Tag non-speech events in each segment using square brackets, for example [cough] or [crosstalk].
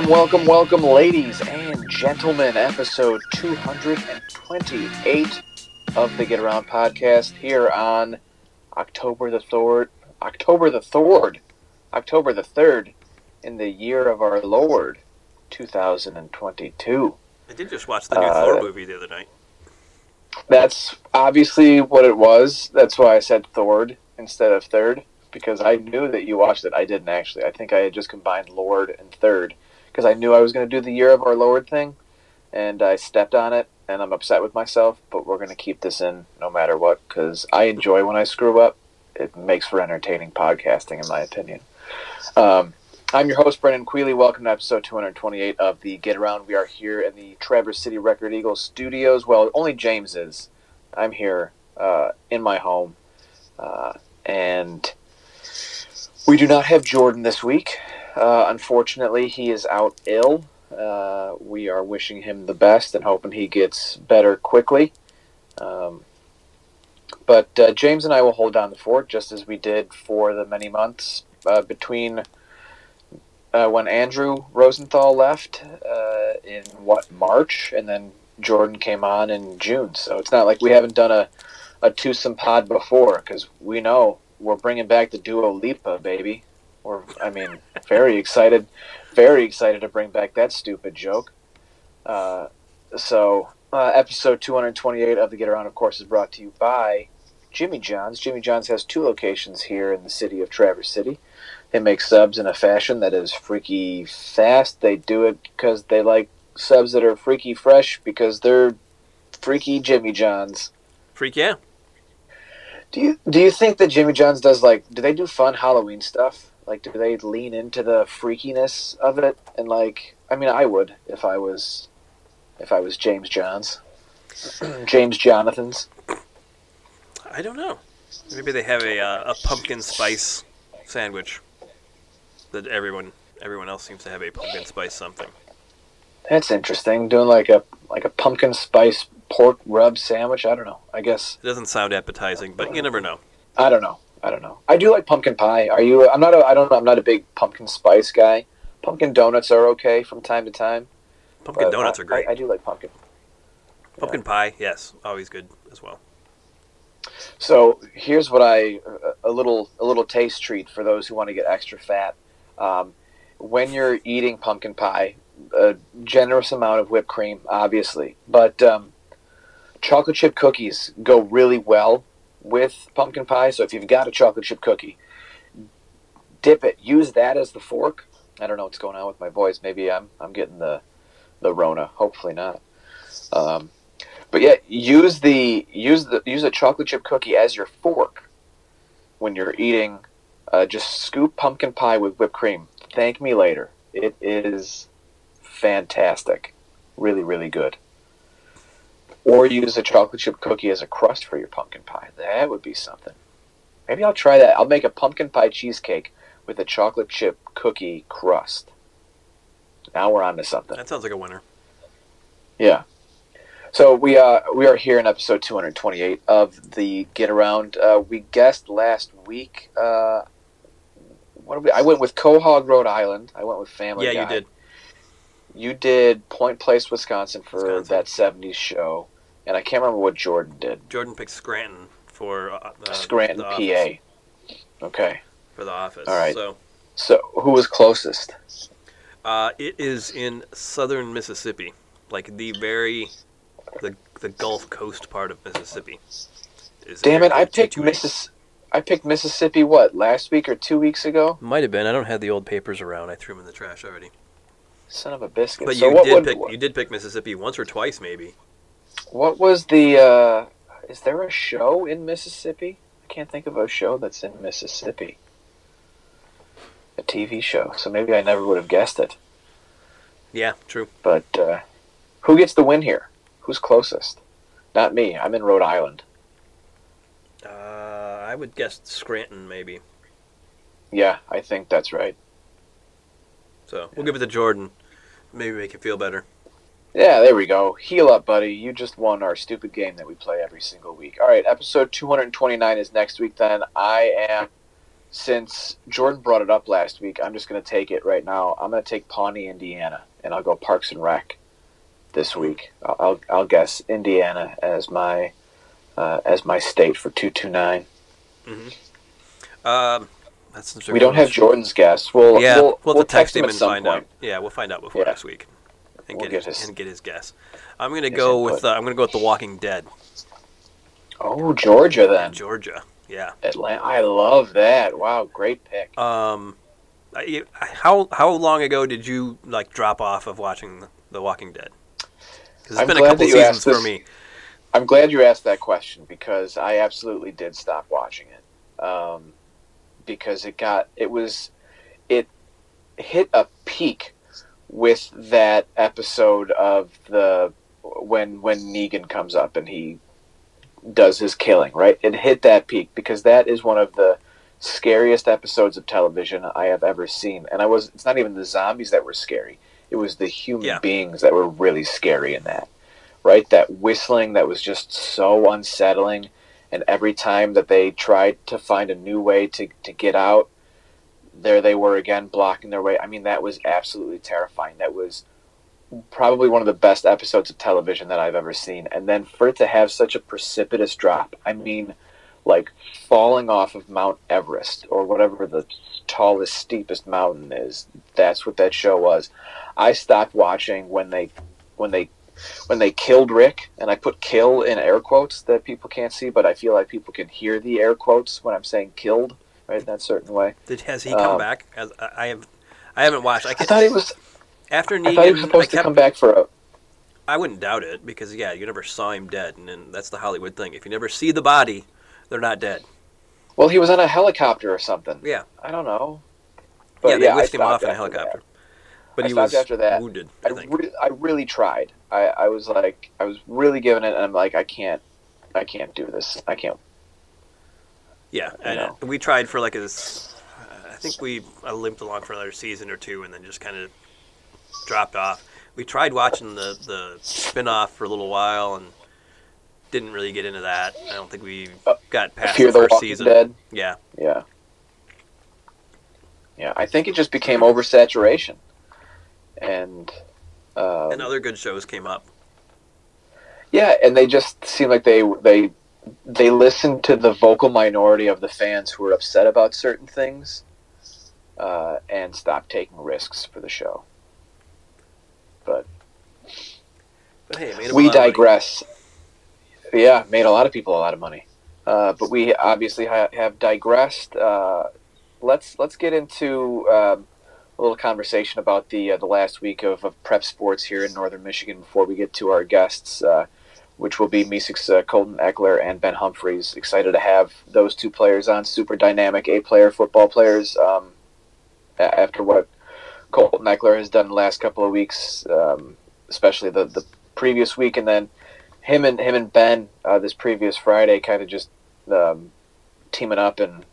Welcome, welcome, welcome, ladies and gentlemen. Episode 228 of the Get Around podcast here on October the 3rd. October the 3rd. October the 3rd in the year of our Lord, 2022. I did just watch the new Uh, Thor movie the other night. That's obviously what it was. That's why I said Thord instead of third because I knew that you watched it. I didn't actually. I think I had just combined Lord and third because I knew I was going to do the Year of Our Lord thing, and I stepped on it, and I'm upset with myself. But we're going to keep this in no matter what because I enjoy when I screw up. It makes for entertaining podcasting, in my opinion. Um, I'm your host, Brendan Quealy. Welcome to episode 228 of the Get Around. We are here in the Traverse City Record Eagle studios. Well, only James is. I'm here uh, in my home. Uh, and we do not have Jordan this week. Uh, unfortunately, he is out ill. Uh, we are wishing him the best and hoping he gets better quickly. Um, but uh, James and I will hold down the fort just as we did for the many months uh, between uh, when Andrew Rosenthal left uh, in what March, and then Jordan came on in June. So it's not like we haven't done a a twosome pod before because we know we're bringing back the duo Lipa, baby. We're, I mean, very excited, very excited to bring back that stupid joke. Uh, so, uh, episode 228 of the Get Around, of course, is brought to you by Jimmy John's. Jimmy John's has two locations here in the city of Traverse City. They make subs in a fashion that is freaky fast. They do it because they like subs that are freaky fresh because they're freaky Jimmy John's. Freak yeah. Do you do you think that Jimmy John's does like do they do fun Halloween stuff? Like do they lean into the freakiness of it? And like I mean I would if I was if I was James Johns. [clears throat] James Jonathans. I don't know. Maybe they have a uh, a pumpkin spice sandwich that everyone everyone else seems to have a pumpkin spice something. That's interesting. Doing like a like a pumpkin spice pork rub sandwich. I don't know. I guess It doesn't sound appetizing, but you never know. I don't know. I don't know. I do like pumpkin pie. Are you? I'm not. A, I don't. I'm not a big pumpkin spice guy. Pumpkin donuts are okay from time to time. Pumpkin donuts I- are great. I, I do like pumpkin. Pumpkin pie, yes, always good as well. So here's what I a little a little taste treat for those who want to get extra fat. Um, when you're eating pumpkin pie, a generous amount of whipped cream, obviously, but um, chocolate chip cookies go really well with pumpkin pie. So if you've got a chocolate chip cookie, dip it. Use that as the fork. I don't know what's going on with my voice. Maybe I'm I'm getting the the Rona. Hopefully not. Um, but yeah, use the use the use a chocolate chip cookie as your fork when you're eating. Uh, just scoop pumpkin pie with whipped cream. Thank me later. It is fantastic, really really good. Or use a chocolate chip cookie as a crust for your pumpkin pie. That would be something. Maybe I'll try that. I'll make a pumpkin pie cheesecake with a chocolate chip cookie crust. Now we're on to something. That sounds like a winner. Yeah. So we uh we are here in episode 228 of the Get Around. Uh, we guessed last week. Uh, what we? I went with Quahog, Rhode Island. I went with Family yeah, Guy. you did. You did Point Place, Wisconsin for Wisconsin. that 70s show, and I can't remember what Jordan did. Jordan picked Scranton for uh, Scranton, the PA. Okay. for the office. All right. So So who was closest? uh, it is in southern Mississippi, like the very the the Gulf Coast part of Mississippi. Is Damn it! I picked 228. Missis. I picked Mississippi. What last week or two weeks ago? Might have been. I don't have the old papers around. I threw them in the trash already. Son of a biscuit. But so you what did would, pick. You did pick Mississippi once or twice, maybe. What was the? Uh, is there a show in Mississippi? I can't think of a show that's in Mississippi. A TV show. So maybe I never would have guessed it. Yeah, true. But uh, who gets the win here? Who's closest? Not me. I'm in Rhode Island. Uh, I would guess Scranton, maybe. Yeah, I think that's right. So we'll give it to Jordan. Maybe make it feel better. Yeah, there we go. Heal up, buddy. You just won our stupid game that we play every single week. All right, episode 229 is next week then. I am since Jordan brought it up last week, I'm just going to take it right now. I'm going to take Pawnee, Indiana, and I'll go Parks and Rec this week. I'll I'll, I'll guess Indiana as my uh, as my state for two two nine. Um, that's We don't have Jordan's guess. We'll Yeah, we'll, we'll, we'll to text him him and find point. out. Yeah, we'll find out before Yeah. next week, and We'll get, get his, and get his guess. I'm gonna go input. with uh, I'm gonna go with The Walking Dead, Oh, Georgia then. Georgia. Yeah. Atlanta. I love that. Wow, great pick. Um, how how long ago did you like drop off of watching The, the Walking Dead? Because it's I'm been a couple seasons for this. me. I'm glad you asked that question because I absolutely did stop watching it. Um, because it got it was it hit a peak with that episode of the when when Negan comes up and he does his killing, right? It hit that peak because that is one of the scariest episodes of television I have ever seen. And I was it's not even the zombies that were scary. It was the human Yeah. beings that were really scary in that. Right? That whistling that was just so unsettling and every time that they tried to find a new way to, to get out, there they were again blocking their way. I mean, that was absolutely terrifying. That was probably one of the best episodes of television that I've ever seen. And then for it to have such a precipitous drop, I mean, like falling off of Mount Everest or whatever the tallest, steepest mountain is. That's what that show was. I stopped watching when they when they when they killed Rick, and I put "kill" in air quotes that people can't see, but I feel like people can hear the air quotes when I'm saying "killed," right? In that certain way. Did has he come Um, back? As, I I have I haven't watched. I, I thought he was. after I thought he was Negan, I supposed to come back for a. I wouldn't doubt it because yeah, you never saw him dead, and, then that's the Hollywood thing. If you never see the body, they're not dead. Well, he was on a helicopter or something. Yeah, I don't know. yeah, they I whisked him off in a helicopter. that. But I he stopped was after that. wounded. I, I re- I really tried. I, I was like, I was really giving it, and I'm like, I can't, I can't do this. I can't. yeah, and know. we tried for like a, I think we uh, limped along for another season or two, and then just kind of dropped off. We tried watching the the spin-off for a little while, and didn't really get into that. I don't think we Uh, got past Fear the the first Walking season. Dead. Yeah, Yeah. Yeah, I think it just became oversaturation, and. Um, and other good shows came up. Yeah, and they just seem like they they they listened to the vocal minority of the fans who were upset about certain things, uh, and stopped taking risks for the show. But But hey, it made 'em a we digress. Yeah, made a lot of people a lot of money, uh, but we obviously ha- have digressed. Uh, let's let's get into um, little conversation about the uh, the last week of, of prep sports here in Northern Michigan before we get to our guests, uh, which will be Mesick's uh, Colton Eckler and Ben Humphreys. Excited to have those two players on, super dynamic A player football players. Um, after what Colton Eckler has done the last couple of weeks, um, especially the the previous week, and then him and him and Ben uh, this previous Friday, kind of just um, teaming up and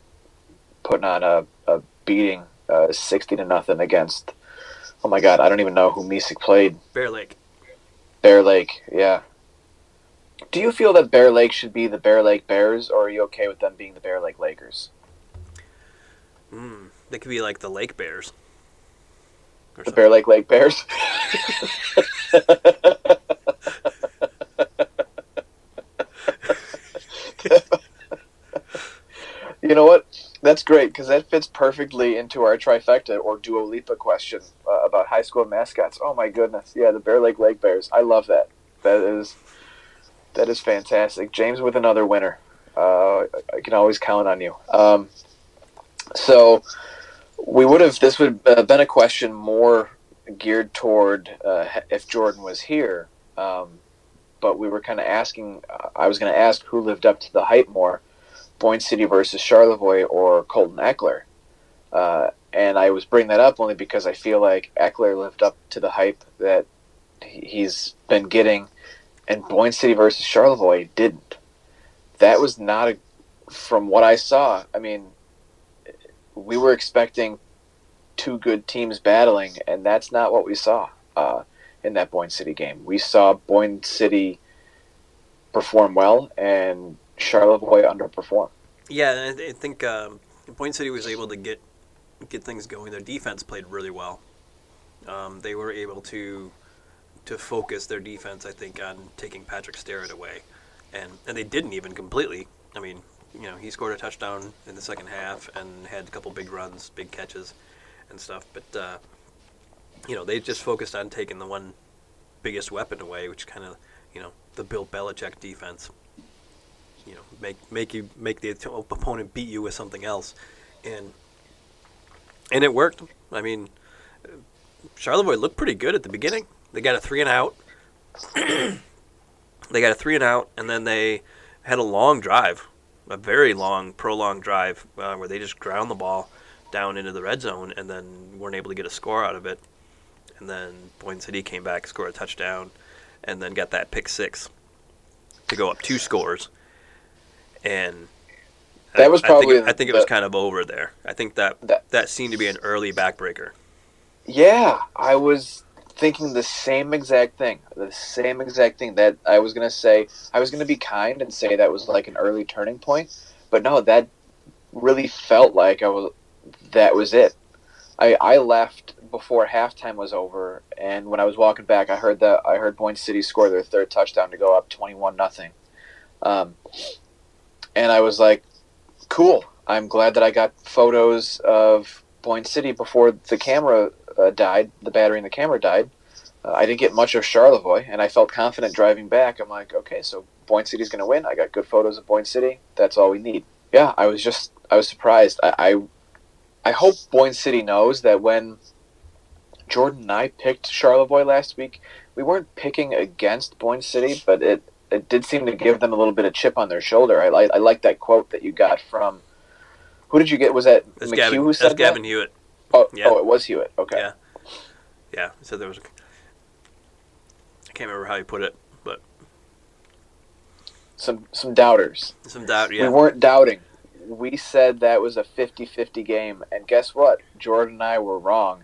putting on a, a beating, uh, sixty to nothing against. Oh my God, I don't even know who Mesick played. Bear Lake. Bear Lake, yeah. Do you feel that Bear Lake should be the Bear Lake Bears, or are you okay with them being the Bear Lake Lakers? Mm, they could be like the Lake Bears. The something. Bear Lake Lake Bears. [laughs] [laughs] [laughs] you know what? That's great because that fits perfectly into our trifecta or Dua Lipa question uh, about high school mascots. Oh my goodness! Yeah, the Bear Lake Lake Bears. I love that. That is that is fantastic. James with another winner. Uh, I can always count on you. Um, so we would have. This would have been a question more geared toward uh, if Jordan was here. Um, but we were kind of asking. I was going to ask who lived up to the hype more, Boyne City versus Charlevoix or Colton Eckler. Uh, and I was bringing that up only because I feel like Eckler lived up to the hype that he- he's been getting, and Boyne City versus Charlevoix didn't. That was not a. From what I saw, I mean, we were expecting two good teams battling, and that's not what we saw uh, in that Boyne City game. We saw Boyne City perform well and Charlevoix underperform. Yeah, I think um, Boyne City was able to get get things going. Their defense played really well. Um, they were able to to focus their defense, I think, on taking Patrick Sterrett away, and and they didn't even completely. I mean, you know, he scored a touchdown in the second half and had a couple big runs, big catches, and stuff. But uh, you know, they just focused on taking the one biggest weapon away, which kind of, you know, the Bill Belichick defense. You know, make make you make the opponent beat you with something else, and and it worked. I mean, Charlevoix looked pretty good at the beginning. They got a three and out. [clears throat] they got a three and out, and then they had a long drive, a very long, prolonged drive, uh, where they just ground the ball down into the red zone, and then weren't able to get a score out of it. And then Boyne City came back, scored a touchdown, and then got that pick six to go up two scores. And that was probably. I think, I think it was kind of over there. I think that, that that seemed to be an early backbreaker. Yeah, I was thinking the same exact thing. The same exact thing that I was gonna say. I was gonna be kind and say that was like an early turning point, but no, that really felt like I was. That was it. I I left before halftime was over, and when I was walking back, I heard that I heard Boyne City score their third touchdown to go up twenty-one nothing, um, and I was like, "Cool! I'm glad that I got photos of Boyne City before the camera uh, died, the battery in the camera died. Uh, I didn't get much of Charlevoix, and I felt confident driving back. I'm like, okay, so Boyne City's going to win. I got good photos of Boyne City. That's all we need. Yeah, I was just, I was surprised. I, I, I hope Boyne City knows that when Jordan and I picked Charlevoix last week, we weren't picking against Boyne City, but it, it did seem to give them a little bit of chip on their shoulder. I, I, I like that quote that you got from, who did you get? Was that that's McHugh Gavin, who said that's Gavin that? Hewitt. Oh, Yeah. oh, it was Hewitt. Okay. Yeah. Yeah. So there was. A, I can't remember how he put it, but Some some doubters. some doubt. Yeah, we weren't doubting. We said that was a 50-50 game, and guess what? Jordan and I were wrong.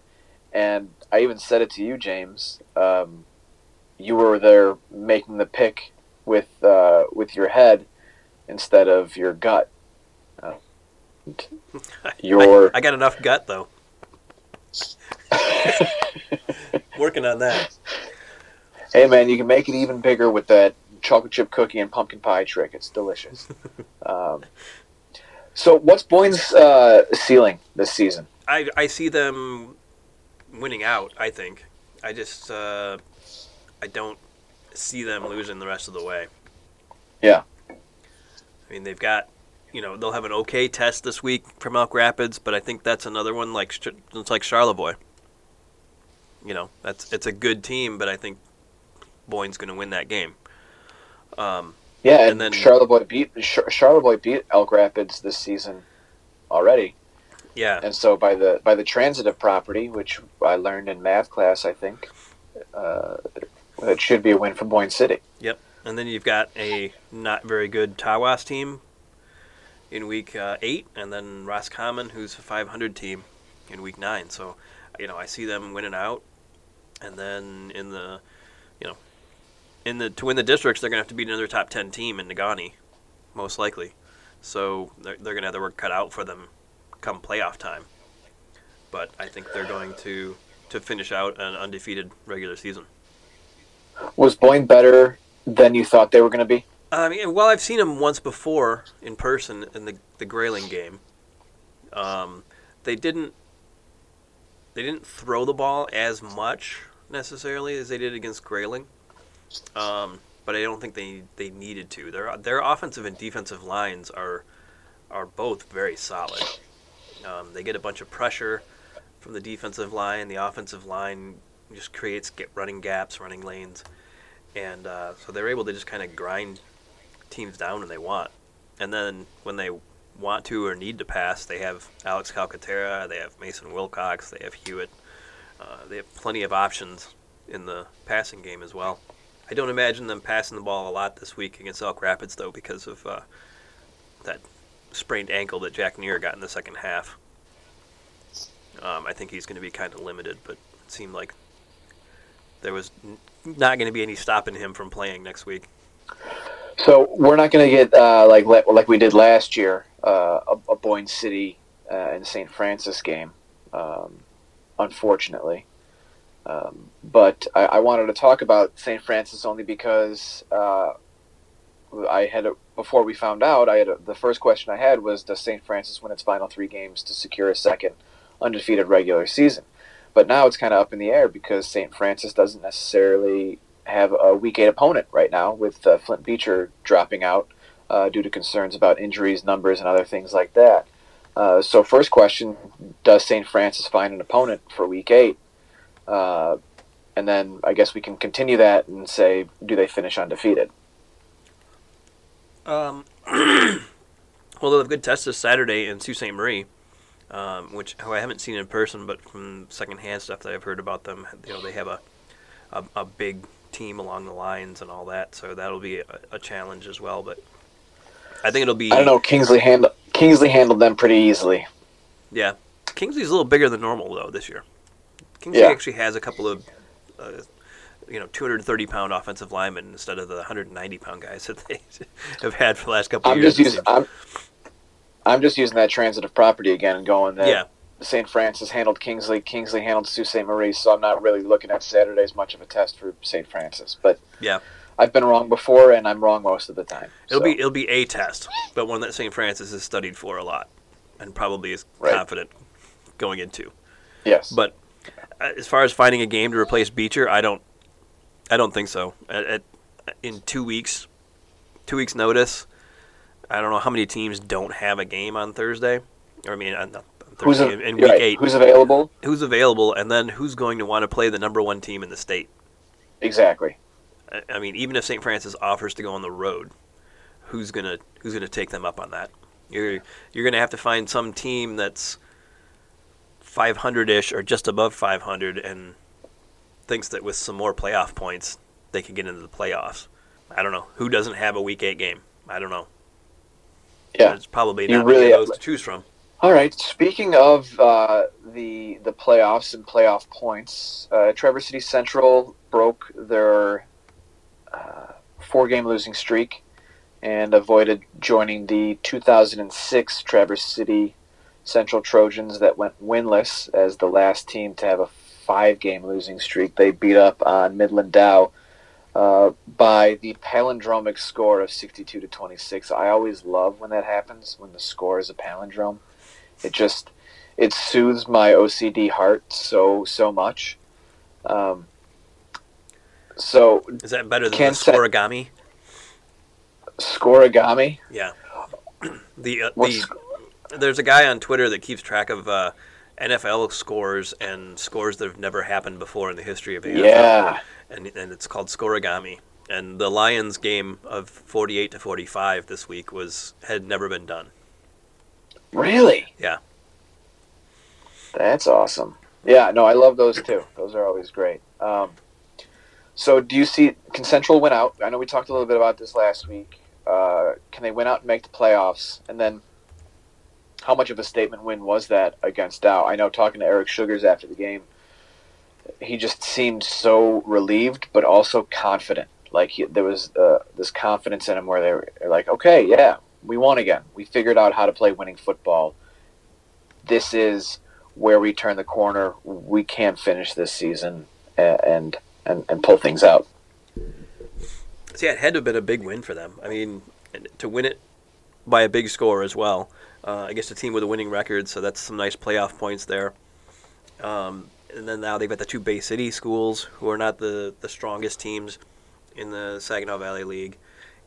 And I even said it to you, James. Um, you were there making the pick with uh, with your head instead of your gut. Uh, [laughs] your I, I got enough gut though. [laughs] Working on that. hey man, you can make it even bigger with that chocolate chip cookie and pumpkin pie trick. It's delicious. [laughs] um, so, what's Boyne's uh, ceiling this season? I I see them winning out. I think. I just uh, I don't see them losing the rest of the way. Yeah. I mean, they've got. You know, they'll have an okay test this week from Elk Rapids, but I think that's another one like it's like Charlevoix. You know, that's it's a good team, but I think Boyne's going to win that game. Um, Yeah, and, And then- Charlevoix beat Char- Charlevoix beat Elk Rapids this season already, yeah, and so by the by the transitive property, which I learned in math class, I think uh, it should be a win for Boyne City. Yep. And then you've got a not very good Tawas team in week uh, eight, and then Roscommon, who's a 500 team in week nine. So, you know, I see them winning out, and then in the, you know, in the to win the districts, they're gonna have to beat another top 10 team in Negaunee, most likely. So they're, they're gonna have their work cut out for them come playoff time. But I think they're going to to finish out an undefeated regular season. Was Boyne better than you thought they were going to be? I mean, well, I've seen him once before in person in the the Grayling game. Um, they didn't they didn't throw the ball as much necessarily as they did against Grayling, um, but I don't think they, they needed to. Their their offensive and defensive lines are are both very solid. Um, they get a bunch of pressure from the defensive line. The offensive line just creates get running gaps, running lanes, and uh, so they're able to just kind of grind teams down when they want. And then when they want to or need to pass, they have Alex Calcaterra, they have Mason Wilcox, they have Hewitt. Uh, they have plenty of options in the passing game as well. I don't imagine them passing the ball a lot this week against Elk Rapids, though, because of uh, that sprained ankle that Jack Neer got in the second half. Um, I think he's going to be kind of limited, but it seemed like there was not going to be any stopping him from playing next week. So we're not going to get uh, like like we did last year, uh, a, a Boyne City uh, in St. Francis game, um, unfortunately. Um, but I, I, wanted to talk about St. Francis only because uh, I had a, before we found out. I had a, the first question I had was Does St. Francis win its final three games to secure a second undefeated regular season? But now it's kind of up in the air because St. Francis doesn't necessarily have a week eight opponent right now with uh, Flint Beecher dropping out uh, due to concerns about injuries, numbers, and other things like that. Uh, so, first question Does St. Francis find an opponent for week eight? Uh, and then I guess we can continue that and say, do they finish undefeated? Um, [clears throat] well, they'll have good tests this Saturday in Sault Ste. Marie, um, which who I haven't seen in person, but from secondhand stuff that I've heard about them, you know, they have a, a, a big team along the lines and all that, so that'll be a, a challenge as well. But I think it'll be. I don't know. Kingsley handled Kingsley handled them pretty easily. Yeah, Kingsley's a little bigger than normal though this year. Kingsley yeah. actually has a couple of, uh, you know, 230 pound offensive linemen instead of the 190 pound guys [laughs] that they have had for the last couple I'm of years. Just using, I'm, I'm just using that transitive property again and going that yeah. St. Francis handled Kingsley, Kingsley handled Sault Ste. Marie, so I'm not really looking at Saturday as much of a test for St. Francis. But yeah. I've been wrong before, and I'm wrong most of the time. It'll so. be it'll be a test, but one that St. Francis has studied for a lot, and probably is right. confident going into. Yes, but uh, as far as finding a game to replace Beecher, I don't, I don't think so. At, at, in two weeks, two weeks notice, I don't know how many teams don't have a game on Thursday. Or I mean, on, on Thursday, a, in week right. eight. Who's available? Who's available, and then who's going to want to play the number one team in the state? Exactly. I, I mean, even if St. Francis offers to go on the road, who's gonna who's gonna take them up on that? You're you're gonna have to find some team that's 500-ish or just above 500 and thinks that with some more playoff points they can get into the playoffs. I don't know who doesn't have a week eight game. I don't know. Yeah, it's probably not really those to choose from. All right. Speaking of uh, the the playoffs and playoff points, uh, Traverse City Central broke their uh, four game losing streak and avoided joining the 2006 Traverse City Central Trojans that went winless as the last team to have a five game losing streak. They beat up on Midland Dow uh, by the palindromic score of 62 to 26. I always love when that happens, when the score is a palindrome. It just it soothes my OCD heart so so much. Um, so is that better than the scorigami? Scorigami. Yeah. the uh, the there's a guy on Twitter that keeps track of uh, NFL scores and scores that have never happened before in the history of the NFL. Yeah. And and it's called scorigami. And the Lions game of 48 to 45 this week was had never been done. Really? Yeah. That's awesome. Yeah, no, I love those too. Those are always great. Um, so, do you see can Central win out? I know we talked a little bit about this last week. Uh, can they win out and make the playoffs? And then, how much of a statement win was that against Dow? I know talking to Eric Sugars after the game, he just seemed so relieved, but also confident. Like he, there was uh, this confidence in him where they were like, "Okay, yeah, we won again. We figured out how to play winning football. This is where we turn the corner. We can finish this season and and, and pull things out." See, it had to have been a big win for them. I mean, to win it by a big score as well. Uh, I guess a team with a winning record, so that's some nice playoff points there. Um, and then now they've got the two Bay City schools, who are not the, the strongest teams in the Saginaw Valley League.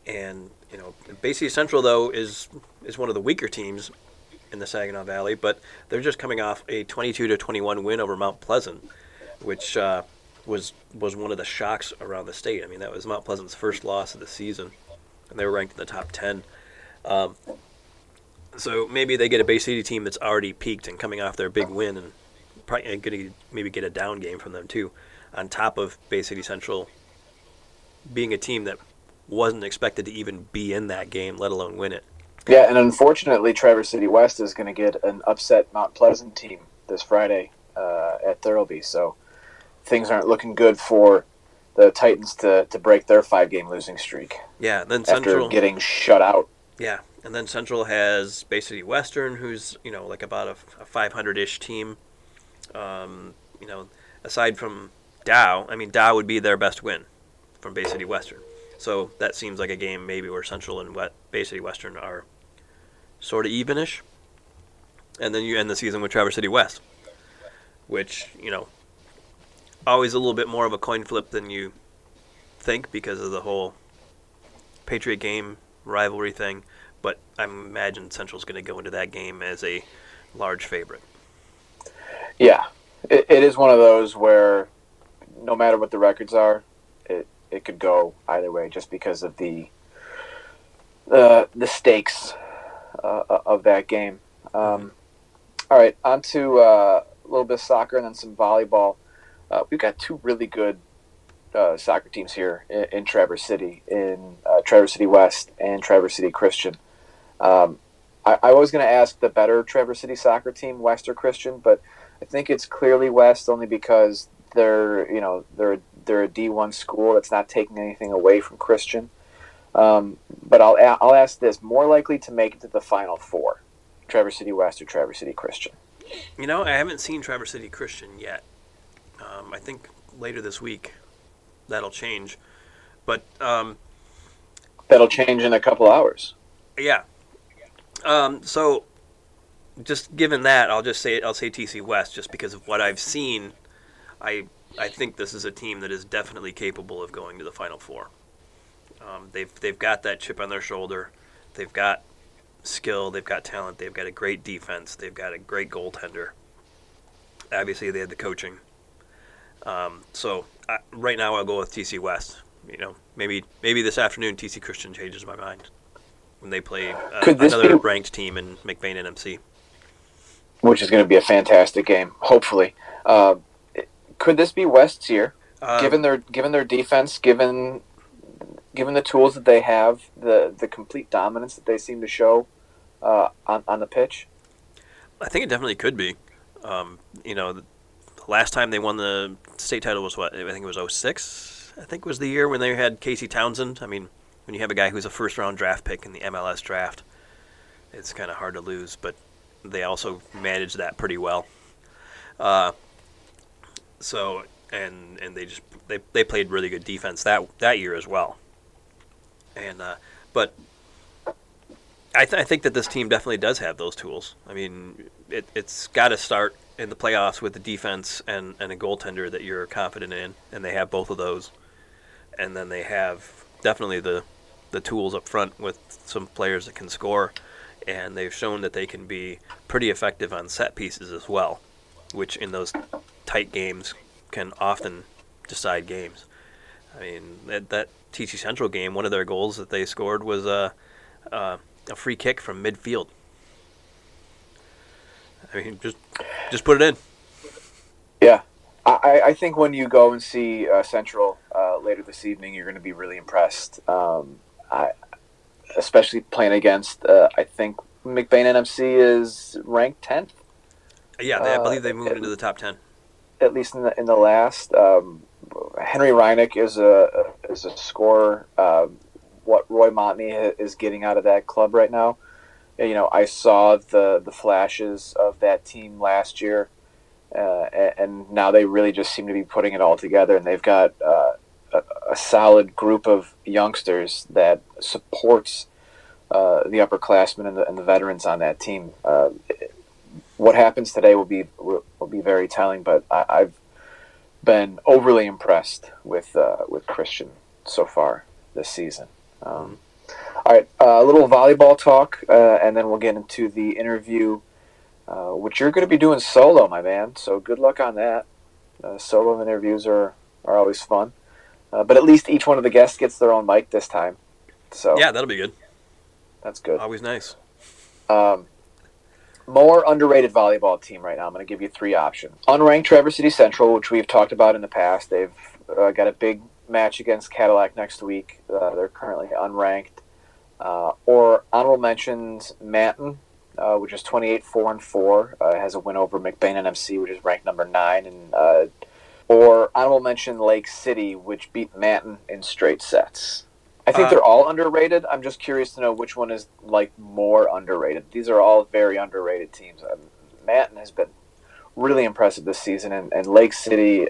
And you know, Bay City Central though is is one of the weaker teams in the Saginaw Valley, but they're just coming off a 22 to 21 win over Mount Pleasant, which uh, was was one of the shocks around the state. I mean, that was Mount Pleasant's first loss of the season, and they were ranked in the top 10. Um, so maybe they get a Bay City team that's already peaked and coming off their big win, and probably going to maybe get a down game from them too, on top of Bay City Central being a team that wasn't expected to even be in that game, let alone win it. Yeah, and unfortunately, Traverse City West is going to get an upset Mount Pleasant team this Friday uh, at Thirlby. So things aren't looking good for the Titans to, to break their five game losing streak. Yeah, and then Central after getting shut out. Yeah, and then Central has Bay City Western, who's you know like about a, a 500-ish team. Um, you know, aside from Dow, I mean Dow would be their best win from Bay City Western. So that seems like a game maybe where Central and Bay City Western are sort of evenish. And then you end the season with Traverse City West, which you know, always a little bit more of a coin flip than you think because of the whole Patriot game rivalry thing. But I imagine Central's going to go into that game as a large favorite. Yeah, it, it is one of those where no matter what the records are, it it could go either way just because of the uh, the stakes uh, of that game. Um, all right, on to uh, a little bit of soccer and then some volleyball. Uh, we've got two really good uh, soccer teams here in, in Traverse City, in uh, Traverse City West and Traverse City Christian. Um, I, I was going to ask the better Traverse City soccer team, West or Christian, but I think it's clearly West only because they're you know they're they're a D one school that's not taking anything away from Christian. Um, but I'll I'll ask this: more likely to make it to the Final Four, Traverse City West or Traverse City Christian? You know, I haven't seen Traverse City Christian yet. Um, I think later this week that'll change, but um, that'll change in a couple hours. Yeah. Um, so, just given that, I'll just say I'll say TC West just because of what I've seen. I I think this is a team that is definitely capable of going to the Final Four. Um, they've they've got that chip on their shoulder. They've got skill. They've got talent. They've got a great defense. They've got a great goaltender. Obviously, they had the coaching. Um, so I, right now, I'll go with TC West. You know, maybe maybe this afternoon TC Christian changes my mind when they play uh, another be, ranked team in McBain NMC. Which is going to be a fantastic game. Hopefully, uh, could this be West's year? Um, given their given their defense, given given the tools that they have, the the complete dominance that they seem to show uh, on on the pitch? I think it definitely could be. Um, you know, the last time they won the state title was what I think it was 06. I think was the year when they had Casey Townsend. I mean, when you have a guy who's a first round draft pick in the MLS draft, it's kind of hard to lose. But they also managed that pretty well. Uh, so and and they just they, they played really good defense that that year as well. And uh, but I, th- I think that this team definitely does have those tools. I mean, it, it's got to start in the playoffs with the defense and, and a goaltender that you're confident in, and they have both of those. And then they have definitely the the tools up front with some players that can score, and they've shown that they can be pretty effective on set pieces as well, which in those tight games can often decide games. I mean, that, that TC Central game, one of their goals that they scored was a, a, a free kick from midfield. I mean, just just put it in. Yeah, I, I think when you go and see uh, Central uh, later this evening, you're going to be really impressed. Um, I, especially playing against, uh, I think McBain NMC is ranked tenth. Yeah, they, I believe they moved into the top ten. At least in the in the last. Um, Henry Reinick is a is a scorer. Uh, what Roy Montney is getting out of that club right now, you know, I saw the the flashes of that team last year, uh, and now they really just seem to be putting it all together, and they've got uh, a, solid group of youngsters that supports uh, the upperclassmen and the, and the veterans on that team. Uh, what happens today will be will, be very telling, but I, I've been overly impressed with uh, with Christian so far this season. Um, all right, uh, a little volleyball talk, uh, and then we'll get into the interview, uh, which you're going to be doing solo, my man. So good luck on that. Uh, solo interviews are are always fun, uh, but at least each one of the guests gets their own mic this time. So yeah, that'll be good. That's good. Always nice. Um, more underrated volleyball team right now. I'm going to give you three options. Unranked Traverse City Central, which we've talked about in the past. They've uh, got a big match against Cadillac next week. Uh, they're currently unranked. Uh, or honorable mentions Manton, uh, which is 28 4 and 4, uh, has a win over McBain NMC, which is ranked number 9. and uh, Or honorable mention Lake City, which beat Manton in straight sets. I think Uh, they're all underrated. I'm just curious to know which one is like more underrated. These are all very underrated teams. Um, Manton has been really impressive this season, and, and Lake City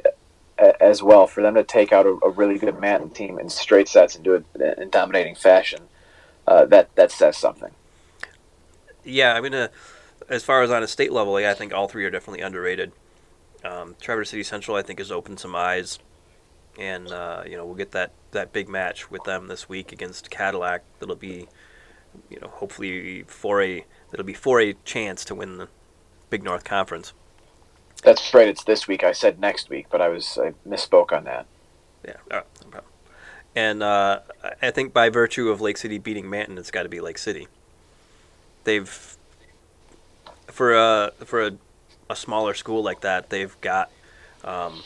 a- as well. For them to take out a, a really good Manton team in straight sets and do it in dominating fashion, uh, that that says something. Yeah, I mean, uh, as far as on a state level, yeah, I think all three are definitely underrated. Um, Traverse City Central, I think, has opened some eyes, and uh, you know we'll get that that big match with them this week against Cadillac. That'll be, you know, hopefully for a that'll be for a chance to win the Big North Conference. That's right. It's this week. I said next week, but I was I misspoke on that. Yeah, no problem. And uh, I- I think by virtue of Lake City beating Manton, it's got to be Lake City. They've for a for a, a smaller school like that, they've got um,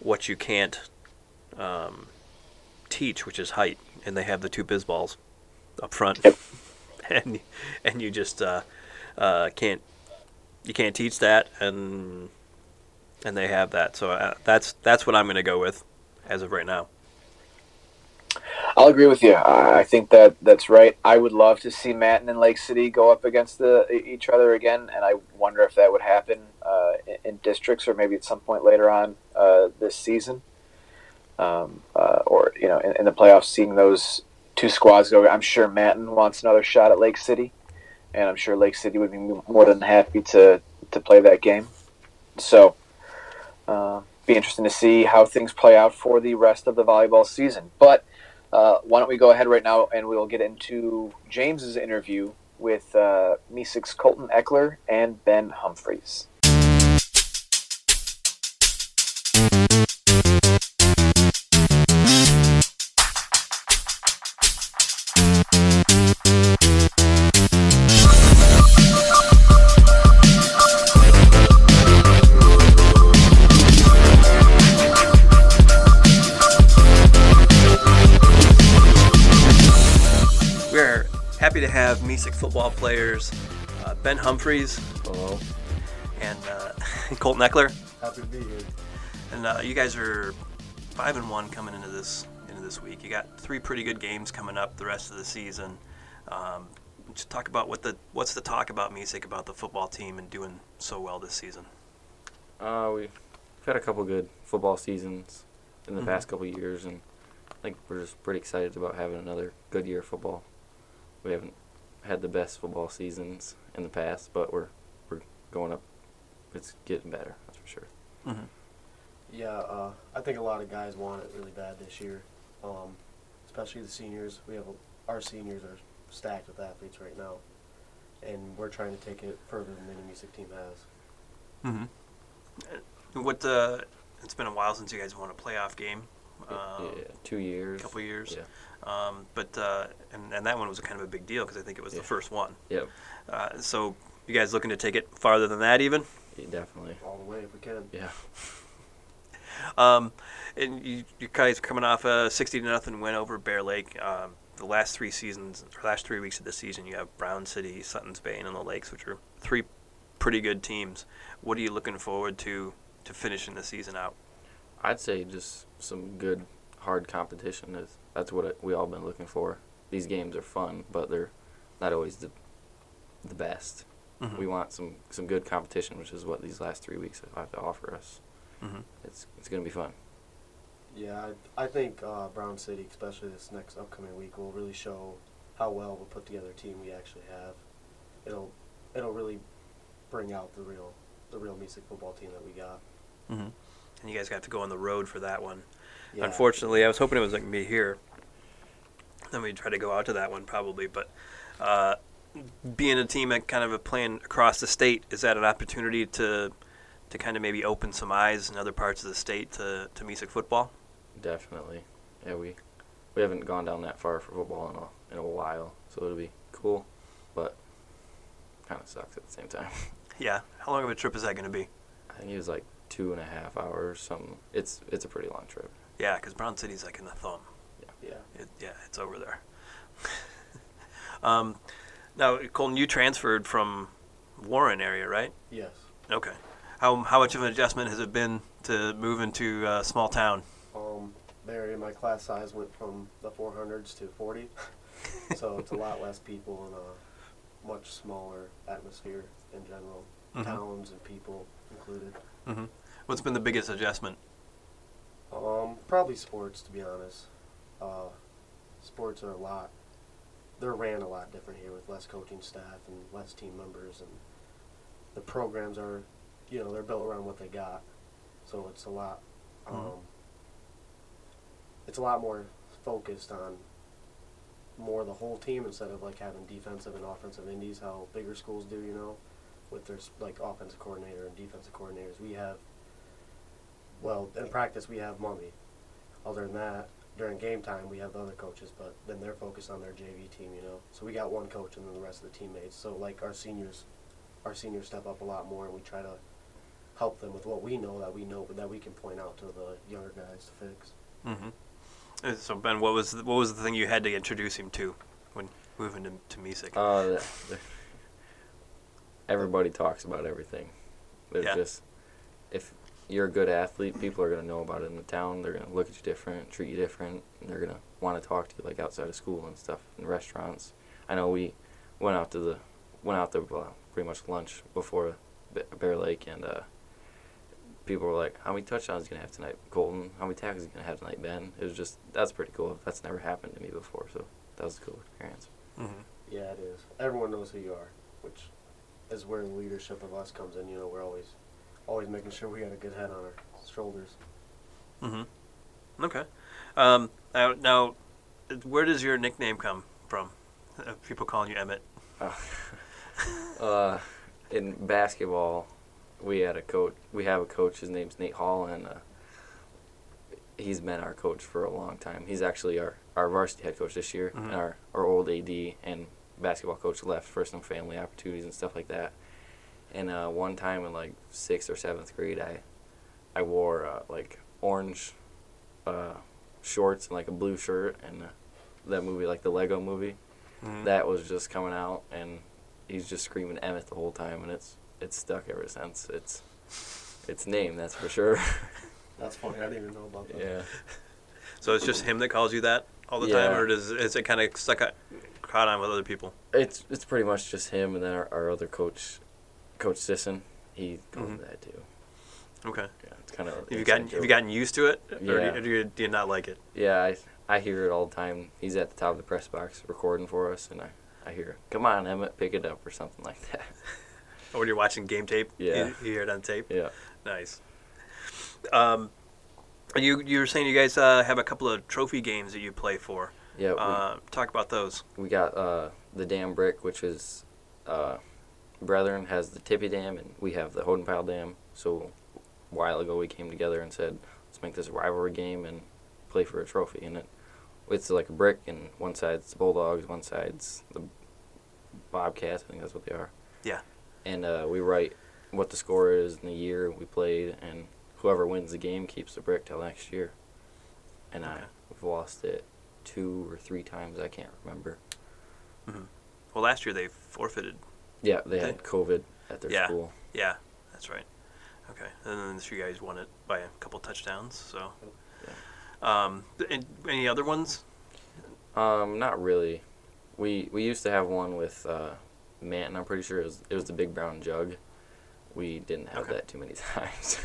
what you can't um, teach, which is height, and they have the two biz balls up front, Yep. [laughs] and and you just uh, uh, can't you can't teach that, and and they have that. So uh, that's that's what I'm going to go with as of right now. I'll agree with you. I think that that's right. I would love to see Manton and Lake City go up against the, each other again, and I wonder if that would happen uh, in, in districts or maybe at some point later on uh, this season, um, uh, or you know, in, in the playoffs, seeing those two squads go. I'm sure Manton wants another shot at Lake City, and I'm sure Lake City would be more than happy to to play that game. So, uh, be interesting to see how things play out for the rest of the volleyball season, but. Uh, why don't we go ahead right now and we'll get into James's interview with uh, Colton Eckler and Ben Humphreys. We're happy to have Mesick football players uh, Ben Humphreys Hello. and uh, [laughs] Colton Eckler, Happy to be here. and uh, you guys are five and one coming into this into this week. You got three pretty good games coming up the rest of the season. Um, just talk about what the what's the talk about Mesick about the football team and doing so well this season. Uh, we've had a couple good football seasons in the Mhm. past couple years, and I think we're just pretty excited about having another good year of football. We haven't had the best football seasons in the past, but we're we're going up. It's getting better, that's for sure. Yeah, uh, I think a lot of guys want it really bad this year, um, especially the seniors. We have a, our seniors are stacked with athletes right now, and we're trying to take it further than any Mesick team has. Mm-hmm. What uh, it's been a while since you guys won a playoff game. Um, yeah, two years. A couple years. Yeah. Um, but uh, and, and that one was kind of a big deal because I think it was the first one. Yep. Uh, so you guys looking to take it farther than that even? yeah, definitely. All the way if we can. Yeah. [laughs] Um, and you, you guys coming off a 60 to nothing win over Bear Lake. Um, the last three seasons, or last three weeks of the season, you have Brown City, Suttons Bay, and the Lakes, which are three pretty good teams. What are you looking forward to to finishing the season out? I'd say just some good, hard competition. Is that's what it, we all been looking for. These games are fun, but they're not always the the best. Mhm. We want some some good competition, which is what these last three weeks have to offer us. Mhm. It's it's gonna be fun. Yeah, I, I think uh, Brown City, especially this next upcoming week, will really show how well we put together a team we actually have. It'll it'll really bring out the real the real Mesick football team that we got. Mm-hmm. And you guys got to go on the road for that one. Yeah. Unfortunately, I was hoping it was going to be here. Then we'd try to go out to that one probably, but uh, being a team that kind of a playing across the state, is that an opportunity to to kind of maybe open some eyes in other parts of the state to to Mesick football? Definitely. Yeah, we we haven't gone down that far for football in a in a while, so it'll be cool, but kind of sucks at the same time. [laughs] Yeah. How long of a trip is that going to be? I think it was like two and a half hours. Something. It's it's a pretty long trip. Yeah, because Brown City's like in the thumb. Yeah. It, yeah, it's over there. [laughs] um, now, Colton, you transferred from Warren area, right? Yes. Okay. How how much of an adjustment has it been to move into a small town? Um, vary. My class size went from the 400s to 40, [laughs] so it's a lot less people and a much smaller atmosphere in general. Mhm. Towns and people included. hmm What's been the biggest adjustment? Um, probably sports, to be honest. Uh, sports are a lot. They're ran a lot different here with less coaching staff and less team members, and the programs are, you know, they're built around what they got. So it's a lot. Um, Mhm. It's a lot more focused on more the whole team instead of like having defensive and offensive indies how bigger schools do. You know, with their like offensive coordinator and defensive coordinators. We have well, in practice we have Mummy. Other than that, during game time we have the other coaches, but then they're focused on their JV team, you know. So we got one coach and then the rest of the teammates. So like our seniors, our seniors step up a lot more, and we try to help them with what we know that we know, but that we can point out to the younger guys to fix. hmm So Ben, what was the, what was the thing you had to introduce him to when moving to, to Mesick? Uh, the, the, everybody talks about everything. They're Yeah. just if you're a good athlete, people are gonna know about it in the town. They're gonna look at you different, treat you different, and they're gonna want to talk to you like outside of school and stuff in restaurants. I know we went out to the went out to uh, pretty much lunch before Bear Lake, and uh, people were like, "How many touchdowns is he gonna have tonight, Colton? How many tackles is he gonna have tonight, Ben?" It was just that's pretty cool. That's never happened to me before, so that was a cool experience. hmm Yeah, it is. Everyone knows who you are, which is where the leadership of us comes in. You know, we're always, always making sure we got a good head on our shoulders. hmm Okay. Um, now, now, where does your nickname come from? Uh, people calling you Emmett. [laughs] uh, in basketball, we had a coach. We have a coach. His name's Nate Hall, and uh, he's been our coach for a long time. He's actually our, our varsity head coach this year. Mhm. And our our old AD and basketball coach left for some family opportunities and stuff like that. And uh, one time in like sixth or seventh grade, I I wore uh, like orange uh, shorts and like a blue shirt, and uh, that movie, like the Lego movie Mhm. that was just coming out and he's just screaming Emmett the whole time and it's it's stuck ever since. It's it's name, that's for sure. [laughs] That's funny. I didn't even know about that. yeah. So it's just him that calls you that all the time, or does is it kind of stuck out, caught on with other people? It's it's pretty much just him and then our, our other coach Coach Sisson, he goes Mhm. with that too. Okay. Yeah, it's kind of Have you gotten have you gotten used to it, or, do, you, Yeah. or do, you, do you not like it? Yeah, I I hear it all the time. He's at the top of the press box recording for us and I I hear, "Come on, Emmett, pick it up" or something like that. Or [laughs] when you're watching game tape, Yeah. you, you hear it on tape. yeah. Nice. Um, you you were saying you guys uh, have a couple of trophy games that you play for. Yeah, we, Uh, talk about those. we got uh, the damn brick, which is uh, Brethren has the Tippy Dam, and we have the Hodenpyl Dam. So a while ago, we came together and said, let's make this a rivalry game and play for a trophy. And it it's like a brick, and one side's the Bulldogs, one side's the Bobcats. I think that's what they are. Yeah. And uh, we write what the score is in the year we played, and whoever wins the game keeps the brick till next year. And I Okay. we've lost it two or three times. I can't remember. Well, last year they forfeited. Yeah, they They- had COVID at their Yeah. school. Yeah, that's right. Okay, and then this you guys won it by a couple touchdowns. So, um, and any other ones? Um, not really. We we used to have one with uh, Manton. I'm pretty sure it was it was the big brown jug. We didn't have Okay. that too many [laughs] times.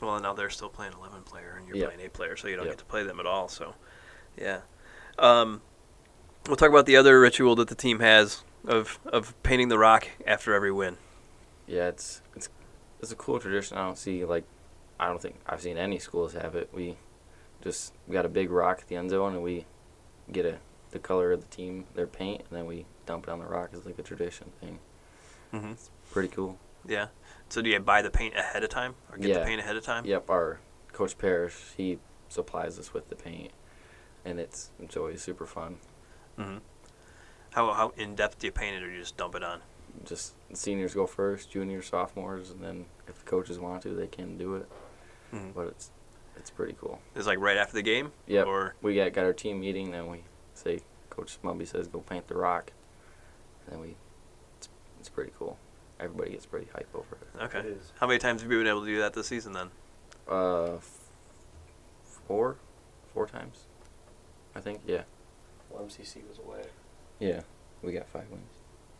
Well, now they're still playing 11 player, and you're Yep. playing 8 player, so you don't Yep. get to play them at all. So, yeah. Um, we'll talk about the other ritual that the team has of of painting the rock after every win. yeah, it's it's it's a cool tradition. I don't see like I don't think I've seen any schools have it. We just we got a big rock at the end zone and we get a the color of the team their paint and then we dump it on the rock as like a tradition thing. Mm-hmm. Pretty cool. Yeah. So do you buy the paint ahead of time, or get the paint ahead of time? Yep, our coach Parrish he supplies us with the paint, and it's it's always super fun. Mm-hmm. How how in depth do you paint it, or you just dump it on? Just seniors go first, juniors, sophomores, and then if the coaches want to, they can do it. Mm-hmm. But it's it's pretty cool. It's like right after the game. Yep. Or We got got our team meeting, then we say Coach Smubby says go paint the rock, and then we it's, it's pretty cool. Everybody gets pretty hype over it. okay. It is. How many times have you been able to do that this season then? Uh, f- four, four times. I think. Yeah. Well, MCC was away. Yeah. We got five wins.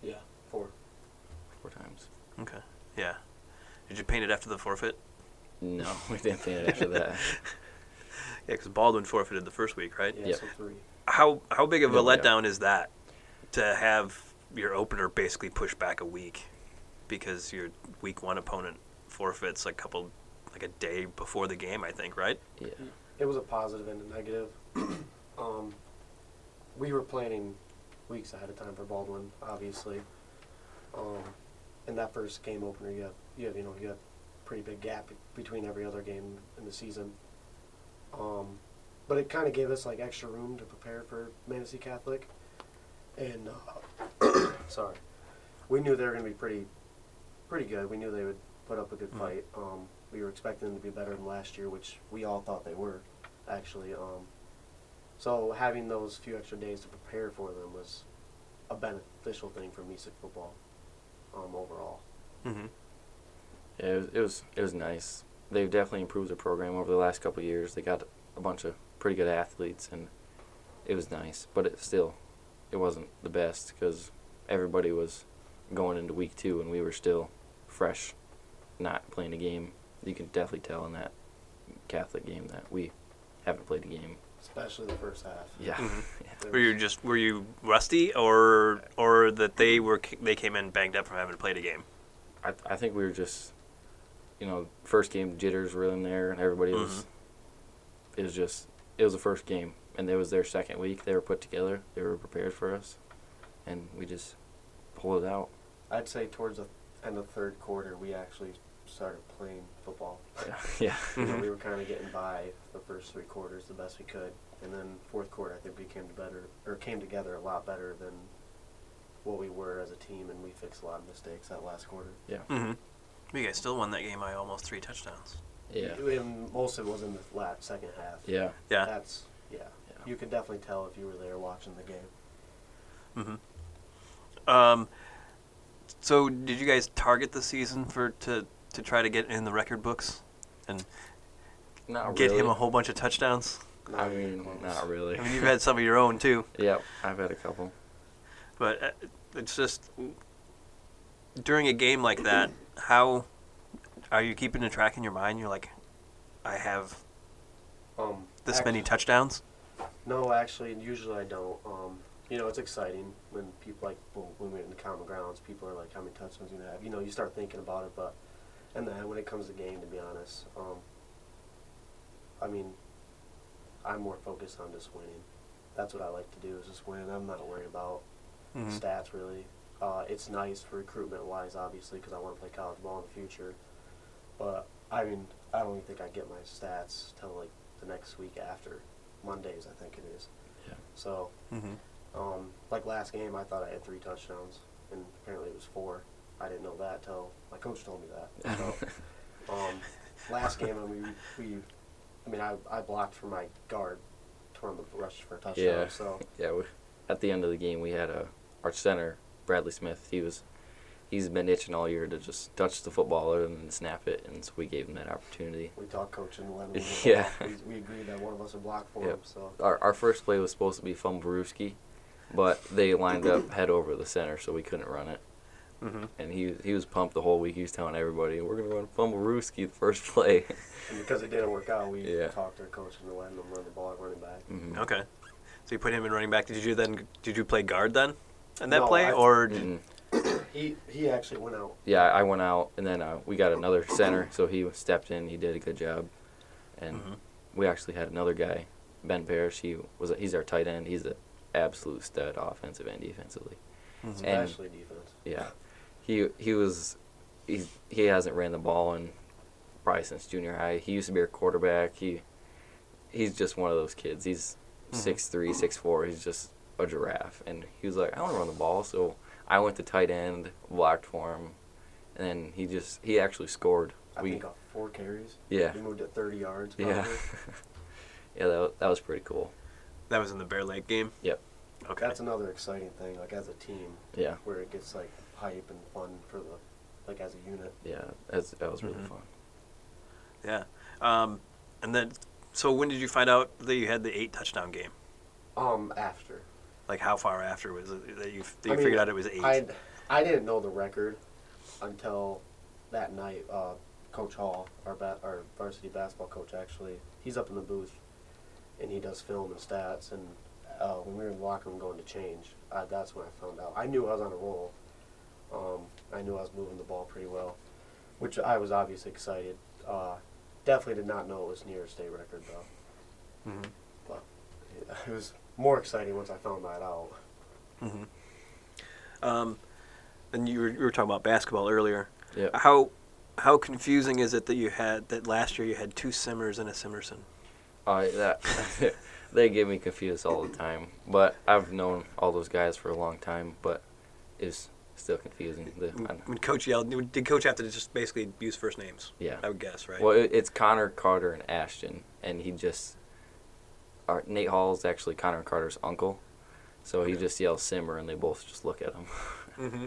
Yeah, four. Four times. Okay. Yeah. Did you paint it after the forfeit? No, [laughs] we didn't paint it after that. [laughs] Yeah, because Baldwin forfeited the first week, right? Yeah, Yep. so three. How how big of a No, yeah. letdown is that to have your opener basically pushed back a week because your week one opponent forfeits a couple like a day before the game, I think, right? Yeah. It was a positive and a negative. [clears throat] um, we were planning weeks ahead of time for Baldwin, obviously. Um, in that first game opener, you have you have you know you have pretty big gap between every other game in the season. Um, but it kind of gave us like extra room to prepare for Manistee Catholic, and uh, [coughs] sorry, we knew they were going to be pretty pretty good. We knew they would put up a good Mhm. fight. Um, we were expecting them to be better than last year, which we all thought they were, actually. Um, so having those few extra days to prepare for them was a beneficial thing for Mesick football um, overall. Mm-hmm. It was, it was it was nice. They've definitely improved their program over the last couple years. They got a bunch of pretty good athletes, and it was nice. But it still, it wasn't the best because everybody was going into week two, and we were still fresh, not playing a game. You can definitely tell in that Catholic game that we haven't played a game. Especially the first half. Yeah, [laughs] Mhm. There Were you just were you rusty or or that they were they came in banged up from having played a game? I I think we were just, you know, first game jitters were in there, and everybody was. Mhm. It was just it was the first game, and it was their second week. They were put together. They were prepared for us, and we just pulled it out. I'd say towards the end of the third quarter, we actually started playing football. Yeah, [laughs] yeah. You know, we [laughs] were kind of getting by the first three quarters the best we could, and then fourth quarter, I think we came to better or came together a lot better than what we were as a team, and we fixed a lot of mistakes that last quarter. Yeah. Mm-hmm. You guys still won that game by almost three touchdowns. Yeah. And most of it was in the last second half. Yeah. Yeah. That's yeah. Yeah. You could definitely tell if you were there watching the game. Mm-hmm. Um, so did you guys target the season for to to try to get in the record books and Not get really. him a whole bunch of touchdowns? I mean, not really. I mean, you've had some of your own too, [laughs] Yep, I've had a couple. but uh, it's just during a game like that, how are you keeping a track in your mind? You're like, I have Um, this many touchdowns. No, actually, usually I don't. Um, you know, it's exciting when people like well, when we're in the common grounds, people are like, "How many touchdowns you gonna have?" You know, you start thinking about it, but and then when it comes to game, to be honest, um, I mean, I'm more focused on just winning. That's what I like to do is just win. I'm not worried about Mhm. stats really. Uh, it's nice for recruitment wise, obviously, because I want to play college ball in the future. But I mean, I don't even think I get my stats till like the next week after Mondays, I think it is. Yeah. So, Mm-hmm. um, like last game, I thought I had three touchdowns, and apparently it was four. I didn't know that till my coach told me that. [laughs] So, um, last game, I mean, we, we, I mean, I, I blocked for my guard, toward the rush for a touchdown. Yeah. So, [laughs] Yeah, we, at the end of the game, we had a our center Bradley Smith. He was he's been itching all year to just touch the football and then snap it, and so we gave him that opportunity. we talked coach and let him. [laughs] Yeah. We, we agreed that one of us would block for Yep. him. So, Our our first play was supposed to be Fumblerooski, but they lined up [coughs] head over the center, so we couldn't run it. Mm-hmm. And he he was pumped the whole week. He was telling everybody, "We're gonna run Fumblerooski the first play." [laughs] and because it didn't work out, we Yeah. talked to our coach and letting him run the ball at running back. Mhm. Okay. So you put him in running back. Did you then? Did you play guard then? In that No, play, I- or Mm-mm. [coughs] He he actually went out. Yeah, I went out, and then uh, we got another center, so he stepped in. He did a good job, and Mhm. we actually had another guy, Ben Parrish. He was a, he's our tight end. He's an absolute stud, offensive and defensively. Mhm. And- Especially defense. Yeah, he he was he he hasn't ran the ball in probably since junior high. He used to be our quarterback. He he's just one of those kids. He's Mhm. six three, six four. He's just a giraffe, and he was like, I want to run the ball, so I went to tight end, blocked for him, and then he just he actually scored. I we think off four carries. yeah He moved at 30 yards. yeah Probably. [laughs] yeah that that was pretty cool. that was in the Bear Lake game? Yep. Okay. That's another exciting thing, like as a team, Yeah where it gets like hype and fun for the, like as a unit. yeah that's, that was really Mhm. fun. Yeah. Um, and then So when did you find out that you had the eight touchdown game? Um, after Like how far after was it that you that you I mean, figured out it was eight? I I didn't know the record until that night. Uh, coach Hall, our ba- our varsity basketball coach, actually, he's up in the booth, and he does film and stats. And uh, when we were in the locker room going to change, uh, that's when I found out. I knew I was on a roll. Um, I knew I was moving the ball pretty well, which I was obviously excited. Uh, definitely did not know it was near a state record though. Mhm. But [laughs] it was more exciting once I found that out. Um, and you were, you were talking about basketball earlier. Yeah. How how confusing is it that you had that last year you had two Simmers and a Simerson? Uh, that [laughs] they get me confused all the time. But I've known all those guys for a long time, but it's still confusing. The, I- When coach yelled, did coach have to just basically use first names? yeah. I would guess, right? Well, it, it's Connor, Carter, and Ashton, and he just. Our, Nate Hall is actually Connor Carter's uncle, so he just yells "Simmer," and they both just look at him. Mm-hmm.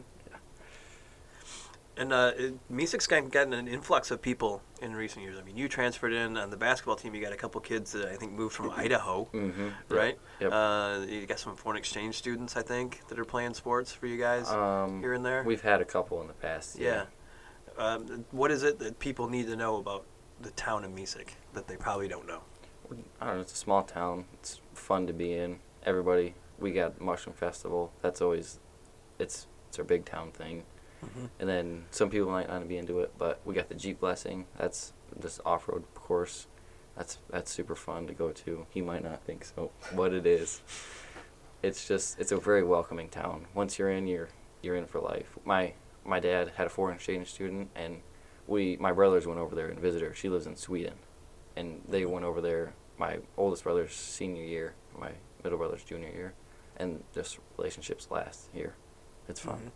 And uh, it- gotten an influx of people in recent years. I mean, you transferred in on the basketball team. You got a couple kids that I think moved from Idaho, mm-hmm. right? Yep. Uh, you got some foreign exchange students, I think, that are playing sports for you guys um, here and there. we've had a couple in the past. yeah. Um, what is it that people need to know about the town of Mesick that they probably don't know? I don't know. It's a small town. It's fun to be in. Everybody. We got mushroom festival. That's always. It's it's our big town thing. Mhm. And then some people might not be into it, but we got the Jeep Blessing. That's this off road course. That's that's super fun to go to. He might not think so, but it is. It's just it's a very welcoming town. Once you're in, you're you're in for life. My my dad had a foreign exchange student, and we my brothers went over there and visited her. She lives in Sweden, and they went over there. My oldest brother's senior year, my middle brother's junior year, and just relationships last here. It's fun. Mhm.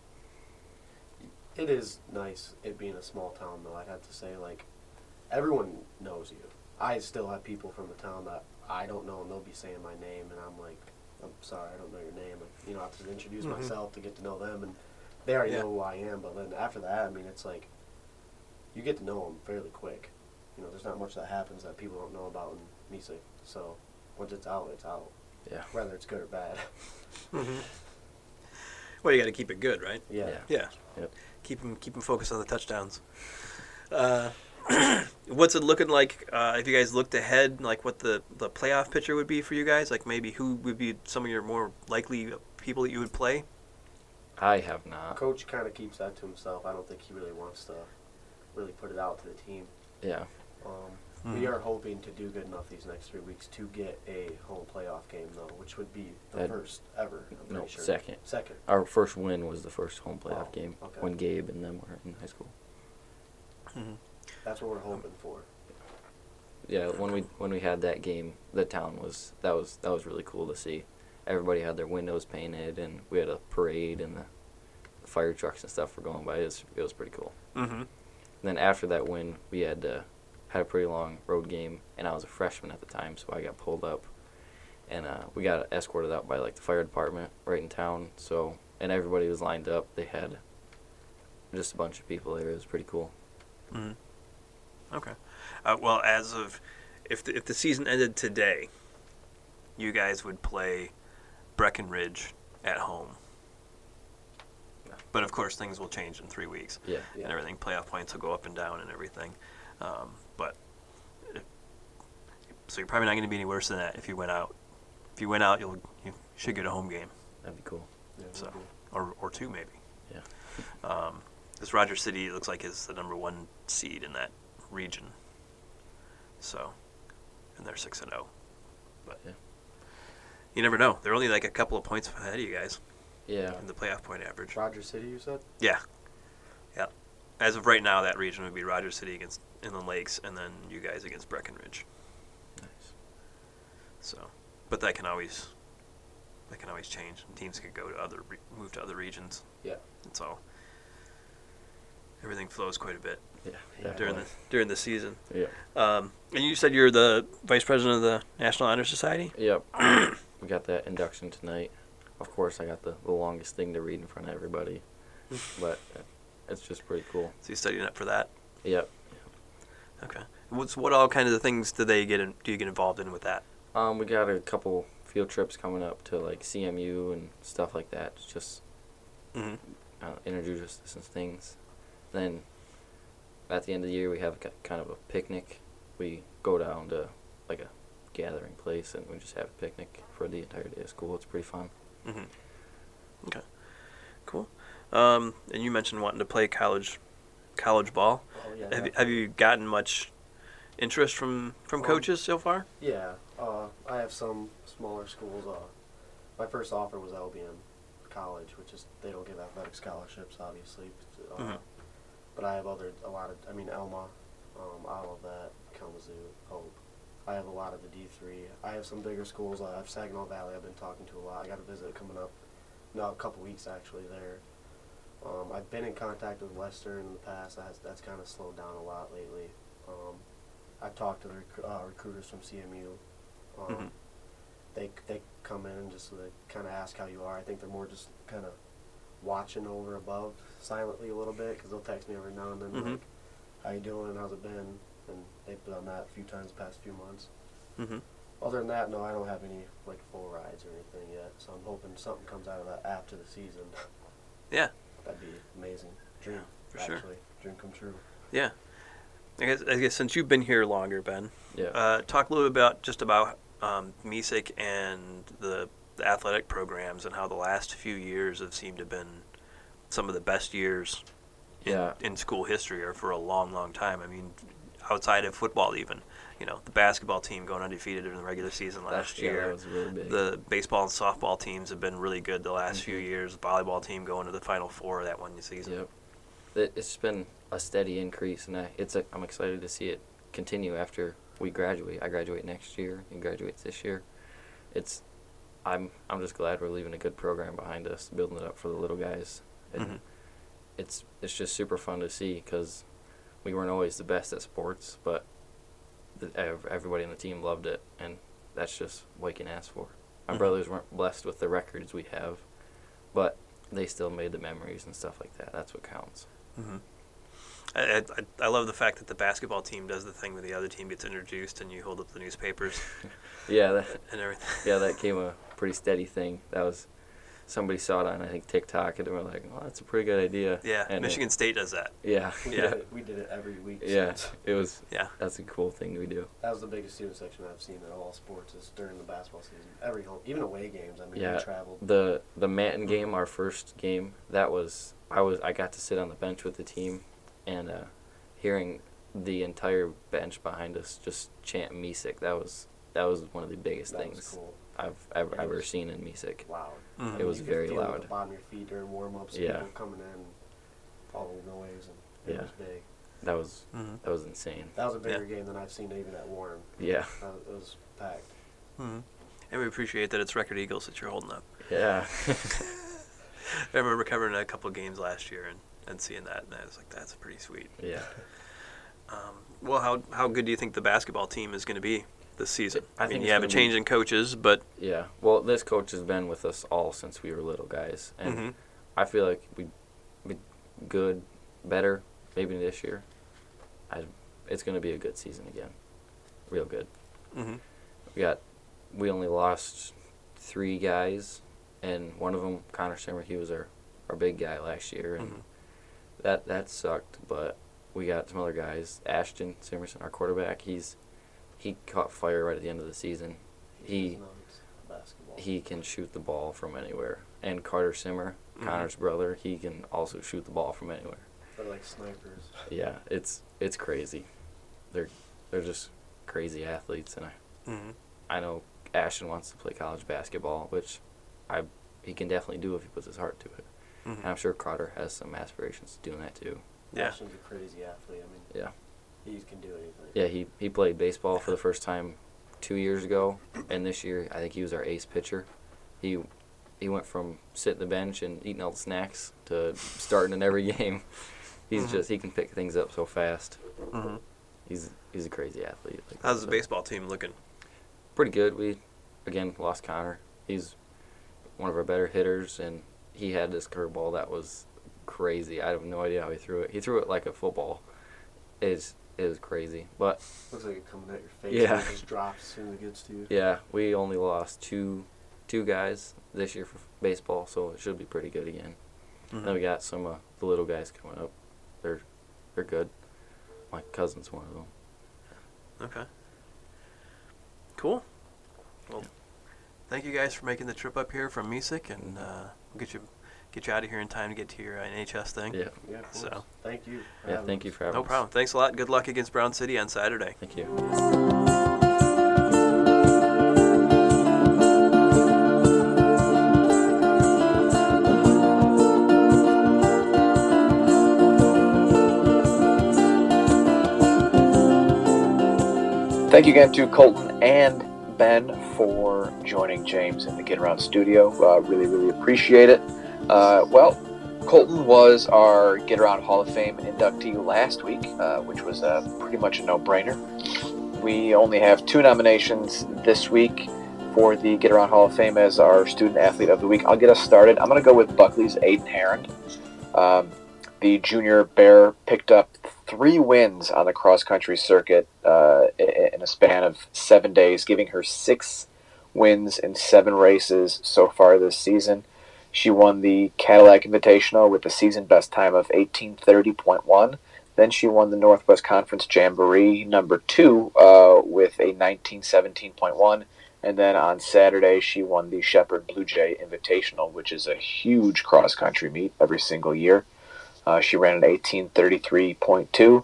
It is nice it being a small town though. I'd have to say like everyone knows you. I still have people from the town that I don't know and they'll be saying my name and I'm like, I'm sorry, I don't know your name. And, you know, I have to introduce Mhm. myself to get to know them and they already Yeah. know who I am. But then after that, I mean, it's like you get to know them fairly quick. You know, there's not much that happens that people don't know about in Mesick. So once it's out, it's out. Yeah. Whether it's good or bad. Mm-hmm. Well, you got to keep it good, right? yeah. Yeah. Yeah. Yep. Keep them keep 'em focused on the touchdowns. Uh, [clears throat] what's it looking like? Uh, if you guys looked ahead, like what the the playoff picture would be for you guys, like maybe who would be some of your more likely people that you would play? I have not. Coach kind of keeps that to himself. I don't think he really wants to really put it out to the team. Yeah. Um. We are hoping to do good enough these next three weeks to get a home playoff game, though, which would be the That- first ever. I'm No, sure. second. Second. Our first win was the first home playoff Oh, game okay. when Gabe and them were in high school. That's what we're hoping for. Yeah, when we when we had that game, the town was that was that was really cool to see. Everybody had their windows painted, and we had a parade, and the, the fire trucks and stuff were going by. It was, it was pretty cool. Mm-hmm. And then after that win, we had uh, had a pretty long road game, and I was a freshman at the time, so I got pulled up, and uh, we got escorted out by like the fire department right in town. So and everybody was lined up. They had just a bunch of people there. It was pretty cool. Mm-hmm. Okay. Uh, well, as of if the, if the season ended today, you guys would play Breckenridge at home. Yeah. But of course, things will change in three weeks. Yeah. Yeah. and everything. Playoff points will go up and down and everything. Um, so you're probably not going to be any worse than that if you went out. If you went out, you'll you should get a home game That'd be cool. Yeah, So. we'll do. or or two maybe. Yeah. Um, this Rogers City looks like is the number one seed in that region. So, and they're six and zero. But Yeah. you never know. They're only like a couple of points ahead of you guys Yeah. in the playoff point average. Roger City, you said? Yeah. Yeah. As of right now, that region would be Rogers City against Inland Lakes, and then you guys against Breckenridge. So, but that can always that can always change. And Teams could go to other re- move to other regions. Yeah. And so everything flows quite a bit Yeah. During the during the season. Yeah. Um, and you said you're the vice president of the National Honor Society. Yep. we got that induction tonight. Of course, I got the, the longest thing to read in front of everybody, but it's just pretty cool. So you studying up for that? Yep. Okay. What's what all kind of the things do they get in, do you get involved in with that? Um, we got a couple field trips coming up to like CMU and stuff like that. Just Mhm. uh, introduce us to some things. Then at the end of the year, we have ki- kind of a picnic. We go down to like a gathering place and we just have a picnic for the entire day of school. It's pretty fun. Mm-hmm. Okay, cool. Um, and you mentioned wanting to play college college ball. Oh yeah. Have you, have you gotten much interest from from Um, coaches so far? Yeah, uh, I have some smaller schools. Uh, my first offer was LBM College, which is they don't give athletic scholarships, obviously. Uh, Mhm. But I have other a lot of. I mean, Alma, um, all of that, Kalamazoo, Hope. I have a lot of the D three. I have some bigger schools. I have Saginaw Valley. I've been talking to a lot. I got a visit coming up. No, a couple weeks actually there. Um, I've been in contact with Western in the past. That's, that's kind of slowed down a lot lately. Um, I've talked to the rec- uh, recruiters from CMU. Um, Mhm. They they come in and just kind of ask how you are. I think they're more just kind of watching over above silently a little bit because they'll text me every now and then Mhm. like, "How you doing? How's it been?" And they've done that a few times the past few months. Mm-hmm. Other than that, no, I don't have any like full rides or anything yet. So I'm hoping something comes out of that after the season. Yeah. [laughs] That'd be amazing. Dream, for sure. Dream come true. Yeah. I guess, I guess since you've been here longer, Ben, Yeah. uh, talk a little bit about just about um, Mesick and the, the athletic programs and how the last few years have seemed to have been some of the best years in, Yeah. in school history or for a long, long time. I mean, outside of football, even. You know, the basketball team going undefeated in the regular season last yeah, year. that was really big. The baseball and softball teams have been really good the last few Mhm. years. The volleyball team going to the final four of that one season. Yep. It, it's been a steady increase, and I, it's a, I'm excited to see it continue after we graduate. I graduate next year. He graduates this year. It's, I'm I'm just glad we're leaving a good program behind us, building it up for the little guys. And Mhm. It's it's just super fun to see because we weren't always the best at sports, but the, everybody on the team loved it, and that's just what you can ask for. My Mhm. brothers weren't blessed with the records we have, but they still made the memories and stuff like that. That's what counts. hmm I, I, I love the fact that the basketball team does the thing where the other team gets introduced and you hold up the newspapers [laughs] Yeah, that, and everything. [laughs] yeah, that came a pretty steady thing. That was somebody saw it on I think TikTok and they were like, "Well, that's a pretty good idea." Yeah, and it- Michigan State does that. yeah, We [laughs] Yeah. did it. We did it every week. yeah. since. It was. Yeah. That's a cool thing we do. That was the biggest student section I've seen in all sports is during the basketball season. Every home, even away games. I mean, Yeah. we traveled. The the Manton game, our first game, that was I was I got to sit on the bench with the team, and uh, hearing the entire bench behind us just chant Mesick. That was that was one of the biggest That things cool. I've ever ever was- seen in Mesick. Loud. Mhm. It was you very feel it at loud. the bottom of your feet during warm ups. Yeah. People coming in, all the noise, and it Yeah. was big. That was Mhm. that was insane. That was a bigger Yeah. game than I've seen even at Warren. Yeah, it was packed. Mhm. And we appreciate that it's Record Eagles that you're holding up. yeah. [laughs] I remember covering a couple of games last year and, and seeing that, and I was like, that's pretty sweet. yeah. [laughs] Um, well, how, how good do you think the basketball team is going to be this season? I I, mean, you have a gonna be- change in coaches, but Yeah. Well, this coach has been with us all since we were little guys, and Mhm. I feel like we be good, better maybe this year. I it's going to be a good season again. Real good. Mhm. We got we only lost three guys, and one of them, Connor Simmer, he was our our big guy last year, and Mhm. That that sucked. But we got some other guys. Ashton Simerson, our quarterback, he's he caught fire right at the end of the season. He- was nuts. basketball. he can shoot the ball from anywhere. And Carter Simmer, Mhm. Connor's brother, he can also shoot the ball from anywhere. They're like snipers. Yeah, it's it's crazy. They're they're just crazy athletes, and I Mhm. I know Ashton wants to play college basketball, which I he can definitely do if he puts his heart to it. Mhm. And I'm sure Carter has some aspirations to doing that too. Yeah. Ashton's a crazy athlete. I mean, Yeah. he can do anything. Yeah, he he played baseball for the first time two years ago, and this year I think he was our ace pitcher. He he went from sitting the bench and eating all the snacks to starting in every [laughs] game. He's Mhm. just he can pick things up so fast. Mhm. He's he's a crazy athlete. Like How's I the said. baseball team looking? Pretty good. We again lost Connor. He's one of our better hitters, and he had this curveball that was crazy. I have no idea how he threw it. He threw it like a football. It's it was crazy. But Looks like it coming at your face. Yeah. And it just drops as soon as it gets to you. yeah, we only lost two two guys this year for baseball, so it should be pretty good again. Mhm. Then we got some uh, the little guys coming up. They're they're good. My cousin's one of them. Okay. Cool. Well, thank you guys for making the trip up here from Mesick, and uh, we'll get you get you out of here in time to get to your uh, NHS thing. Yeah, Yeah, of. So. Thank you. yeah. having Thank you for having No us. problem. Thanks a lot. Good luck against Brown City on Saturday. Thank you. Thank you again to Colton and Ben for joining James in the Get Around studio. Uh, really, really appreciate it. Uh, well, Colton was our Get Around Hall of Fame inductee last week, uh, which was uh, pretty much a no brainer. We only have two nominations this week for the Get Around Hall of Fame as our Student Athlete of the Week. I'll get us started. I'm going to go with Buckley's Aiden Herron. Um, the junior bear picked up three wins on the cross country circuit uh, in a span of seven days, giving her six wins in seven races so far this season. She won the Cadillac Invitational with a season best time of 1830.1. Then she won the Northwest Conference Jamboree number two uh, with a 1917.1. And then on Saturday, she won the Shepherd Blue Jay Invitational, which is a huge cross country meet every single year. Uh, she ran an 1833.2.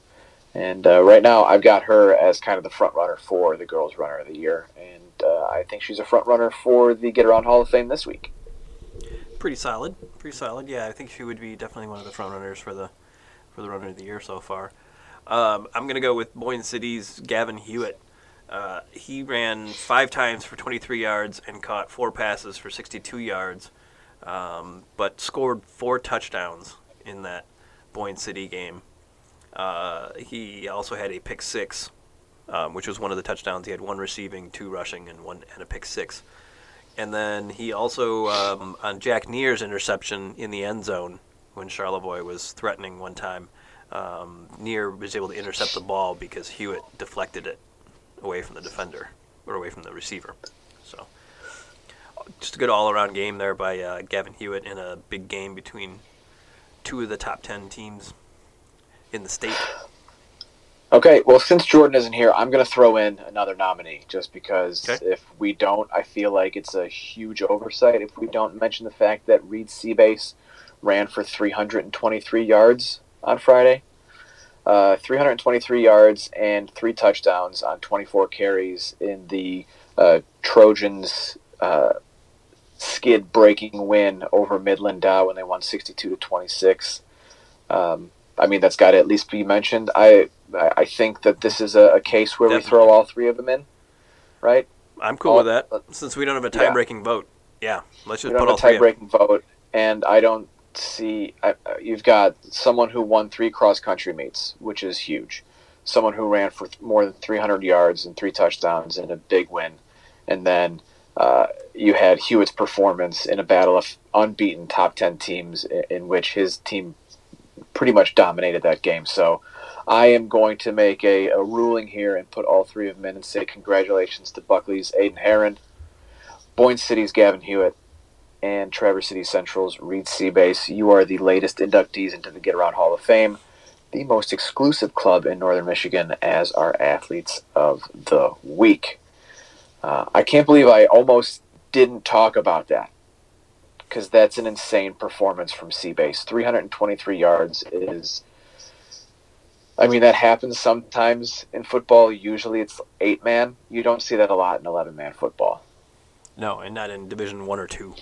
And uh, right now, I've got her as kind of the front runner for the Girls Runner of the Year. And uh, I think she's a front runner for the Get Around Hall of Fame this week. Pretty solid. Pretty solid. Yeah, I think she would be definitely one of the front runners for the for the runner of the year so far. Um, I'm gonna go with Boyne City's Gavin Hewitt. Uh, he ran five times for 23 yards and caught four passes for 62 yards, um, but scored four touchdowns in that Boyne City game. Uh, he also had a pick six, um, which was one of the touchdowns. He had one receiving, two rushing, and one and a pick six. And then he also um, on Jack Neer's interception in the end zone when Charlevoix was threatening one time. Um, Neer was able to intercept the ball because Hewitt deflected it away from the defender or away from the receiver. So just a good all-around game there by uh, Gavin Hewitt in a big game between two of the top ten teams in the state. Okay, well, since Jordan isn't here, I'm going to throw in another nominee just because Okay. if we don't, I feel like it's a huge oversight if we don't mention the fact that Reed Seabase ran for 323 yards on Friday. Uh, 323 yards and three touchdowns on 24 carries in the uh, Trojans' uh, skid breaking win over Midland Dow when they won 62 to 26. Um, I mean, that's got to at least be mentioned. I I think that this is a, a case where we throw all three of them in, right? I'm cool Oh, with that since we don't have a tie-breaking vote. Yeah, let's just We put don't all have a three. tie-breaking vote, and I don't see. I, you've got someone who won three cross-country meets, which is huge. Someone who ran for th- more than 300 yards and three touchdowns in a big win, and then uh, you had Hewitt's performance in a battle of unbeaten top 10 teams, in, in which his team pretty much dominated that game. So. I am going to make a, a ruling here and put all three of them in and say congratulations to Buckley's Aiden Herron, Boyne City's Gavin Hewitt, and Traverse City Central's Reed Seabase. You are the latest inductees into the Get Around Hall of Fame, the most exclusive club in Northern Michigan as our athletes of the week. Uh, I can't believe I almost didn't talk about that because that's an insane performance from Seabase. 323 yards is. I mean, that happens sometimes in football. Usually it's eight man. You don't see that a lot in 11 man football. No, and not in Division One or two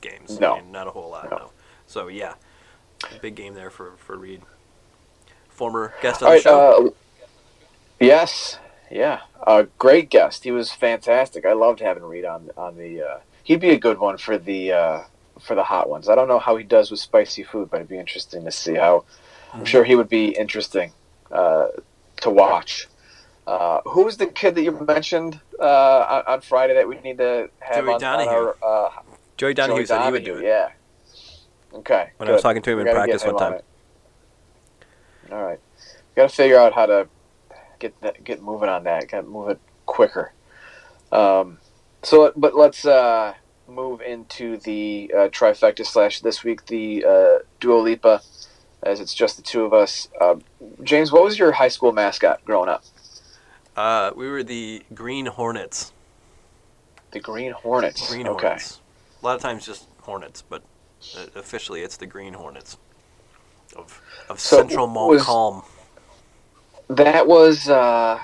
games. No. I mean, not a whole lot. No. No. So yeah, big game there for for Reed. Former guest All on the right. show. Uh, yes. Yeah. A great guest. He was fantastic. I loved having Reed on on the. Uh, he'd be a good one for the uh, for the hot ones. I don't know how he does with spicy food, but it'd be interesting to see how. I'm Mhm. sure he would be interesting uh, to watch. Uh, who was the kid that you mentioned uh, on, on Friday that we need to have Joey on, on our uh, Joey Donahue Joey said he would do Donahue, it. Yeah. Okay. When I was talking to him We in practice him one time. All right. Got to figure out how to get that, get moving on that. Got to move it quicker. Um, so, but let's uh, move into the uh, trifecta slash this week the uh, Dua Lipa, as it's just the two of us. Uh, James, what was your high school mascot growing up? Uh, we were the Green Hornets. The Green Hornets. Green okay. Hornets. A lot of times just Hornets, but uh, officially it's the Green Hornets of of So, Central was- Montcalm. That was uh,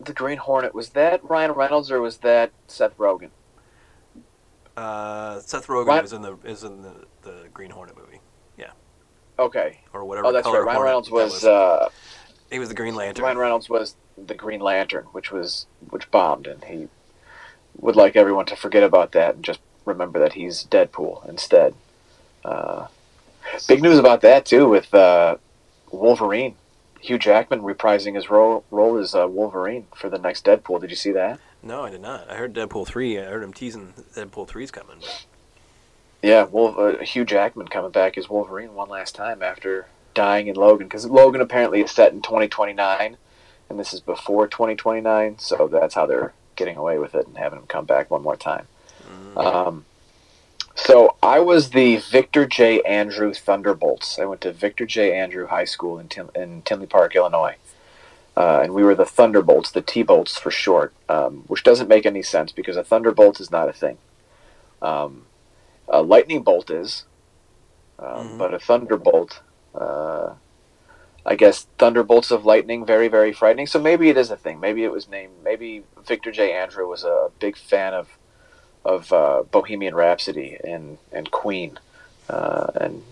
the Green Hornet. Was that Ryan Reynolds or was that Seth Rogen? Uh, Seth Rogen Ryan- is in the is in the, the Green Hornet movie Yeah. Okay. or whatever. Oh, that's right. Ryan Reynolds was. Uh, he was the Green Lantern. Ryan Reynolds was the Green Lantern, which was which bombed, and he would like everyone to forget about that and just remember that he's Deadpool instead. Uh, big news about that too with uh, Wolverine. Hugh Jackman reprising his role role as uh, Wolverine for the next Deadpool. Did you see that? No, I did not. I heard Deadpool three. I heard him teasing Deadpool 3's coming. but- Yeah, Wolf, uh, Hugh Jackman coming back as Wolverine one last time after dying in Logan, because Logan apparently is set in 2029, and this is before 2029, so that's how they're getting away with it and having him come back one more time. Mm. Um, so I was the Victor J. Andrew Thunderbolts. I went to Victor J. Andrew High School in, Tim- in Tinley Park, Illinois. Uh, and we were the Thunderbolts, the T-Bolts for short, um, which doesn't make any sense because a Thunderbolt is not a thing. Um, a lightning bolt is, um, Mhm. but a Thunderbolt, uh, I guess Thunderbolts of lightning, very very frightening. So maybe it is a thing. Maybe it was named. Maybe Victor J. Andrew was a big fan of of uh, Bohemian Rhapsody and and Queen, uh, and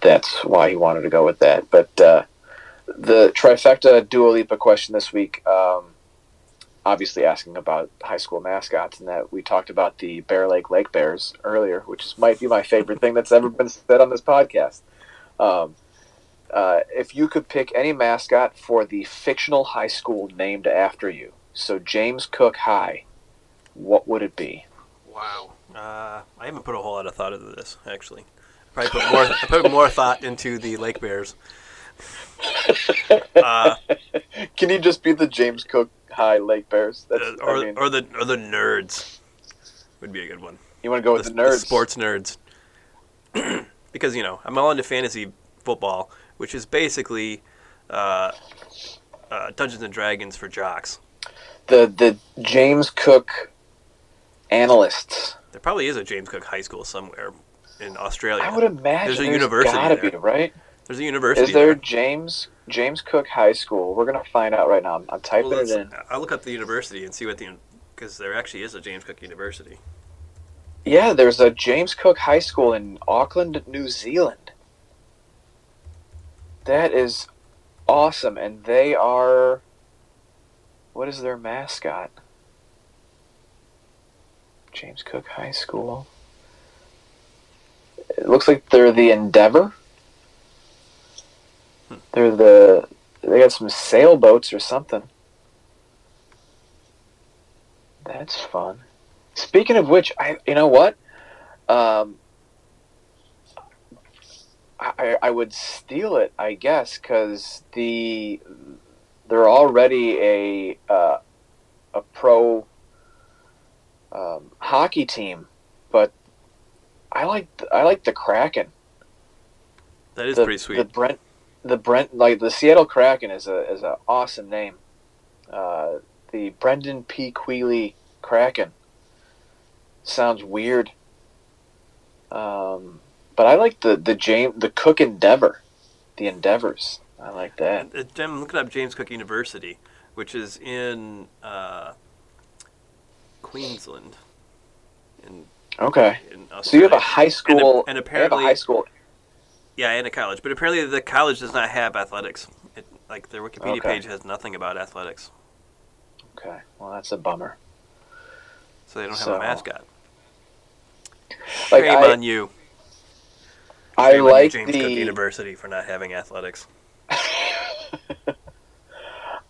that's why he wanted to go with that. But uh, the trifecta Dua Lipa question this week, um, obviously asking about high school mascots, and that we talked about the Bear Lake Lake Bears earlier, which might be my favorite thing that's ever been said on this podcast. Um, uh, if you could pick any mascot for the fictional high school named after you, so James Cook High, what would it be? Wow. Uh, I haven't put a whole lot of thought into this actually. I probably put more. I put more thought into the Lake Bears. [laughs] Uh, Can you just be the James Cook High Lake Bears? That's, uh, or, I mean, or the or the nerds would be a good one. you want to go with the, nerds? sports nerds. [clears throat] because you know I'm all into fantasy football, which is basically uh, uh, Dungeons and Dragons for jocks. The the James Cook analysts. There probably is a James Cook High School somewhere in Australia. I would imagine There's a there's university gotta there. be right. There's a university. Is there there. James James Cook High School? We're gonna find out right now. I'm, I'm typing Well, it in. I'll look up the university and see what the because there actually is a James Cook University. Yeah, there's a James Cook High School in Auckland, New Zealand. That is awesome, and they are. What is their mascot? James Cook High School. It looks like they're the Endeavor. They're the. They got some sailboats or something. That's fun. Speaking of which, I you know what, um, I I would steal it, I guess, because the they're already a uh, a pro um, hockey team, but I like I like the Kraken. That is the, pretty sweet. The Brent, the Brent, like the Seattle Kraken is a is an awesome name. Uh, the Brendan P. Quealy Kraken sounds weird, um, but I like the the James the Cook Endeavor, the Endeavors. I like that. Uh, I'm looking up James Cook University, which is in uh, Queensland, Okay, so you have a high school, and you have a apparently- high school. yeah, and a college, but apparently the college does not have athletics. It, like their Wikipedia Okay. page has nothing about athletics, Okay, well that's a bummer. so they don't have a mascot. Like Shame I, on you. I Shame you, like James Cook the University for not having athletics. [laughs]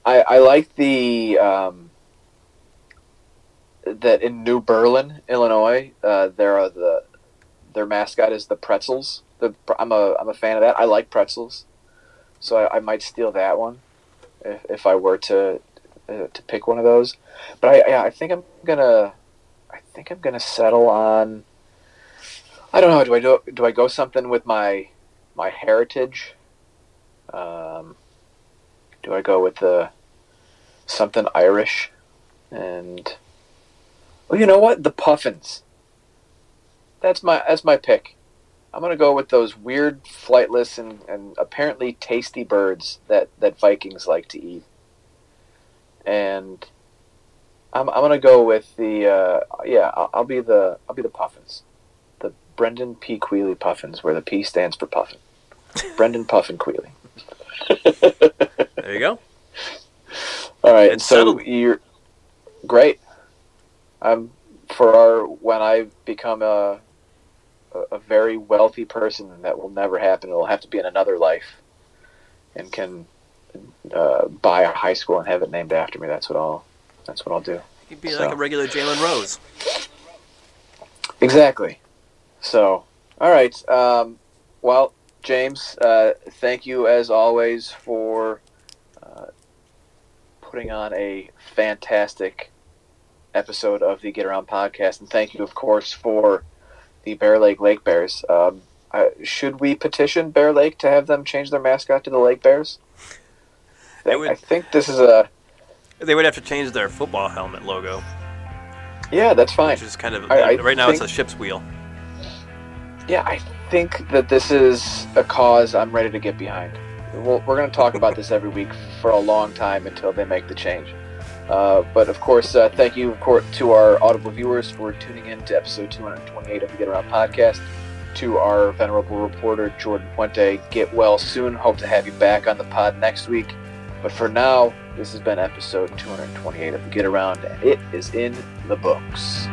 I, I like the um, that in New Berlin, Illinois, uh, there are the their mascot is the pretzels. The, I'm a I'm a fan of that. I like pretzels, so I, I might steal that one if, if I were to uh, to pick one of those. But I, yeah, I think I'm gonna, I think I'm gonna settle on. I don't know. Do I do do I go something with my my heritage? Um, do I go with the something Irish? And well, you know what? The puffins. That's my that's my pick. I'm gonna go with those weird, flightless, and, and apparently tasty birds that, that Vikings like to eat. And I'm, I'm gonna go with the uh, yeah I'll, I'll be the I'll be the Puffins, the Brendan P Quealy Puffins, where the P stands for Puffin. Brendan Puffin Quealy. There you go. [laughs] All right, It's so settled. you're great. I'm for our when I become a a, very wealthy person that will never happen. It'll have to be in another life, and can uh, buy a high school and have it named after me. That's what I'll. That's what I'll do. You'd be So. like a regular Jalen Rose. Exactly. So, all right. Um, well, James, uh, thank you as always for uh, putting on a fantastic episode of the Get Around podcast, and thank you, of course, for the Bear Lake Lake Bears. Um, uh, should we petition Bear Lake to have them change their mascot to the Lake Bears? I, would- I think this is a They would have to change their football helmet logo, yeah. That's fine. which is kind of I- I right now it's a ship's wheel. Yeah, I think that this is a cause I'm ready to get behind. We'll, we're going to talk about this every week for a long time until they make the change. Uh, but of course, uh, thank you of course, to our audible viewers for tuning in to episode 228 of the Get Around podcast. To our venerable reporter, Jordan Puente, get well soon. Hope to have you back on the pod next week. But for now, this has been episode 228 of the Get Around, and it is in the books.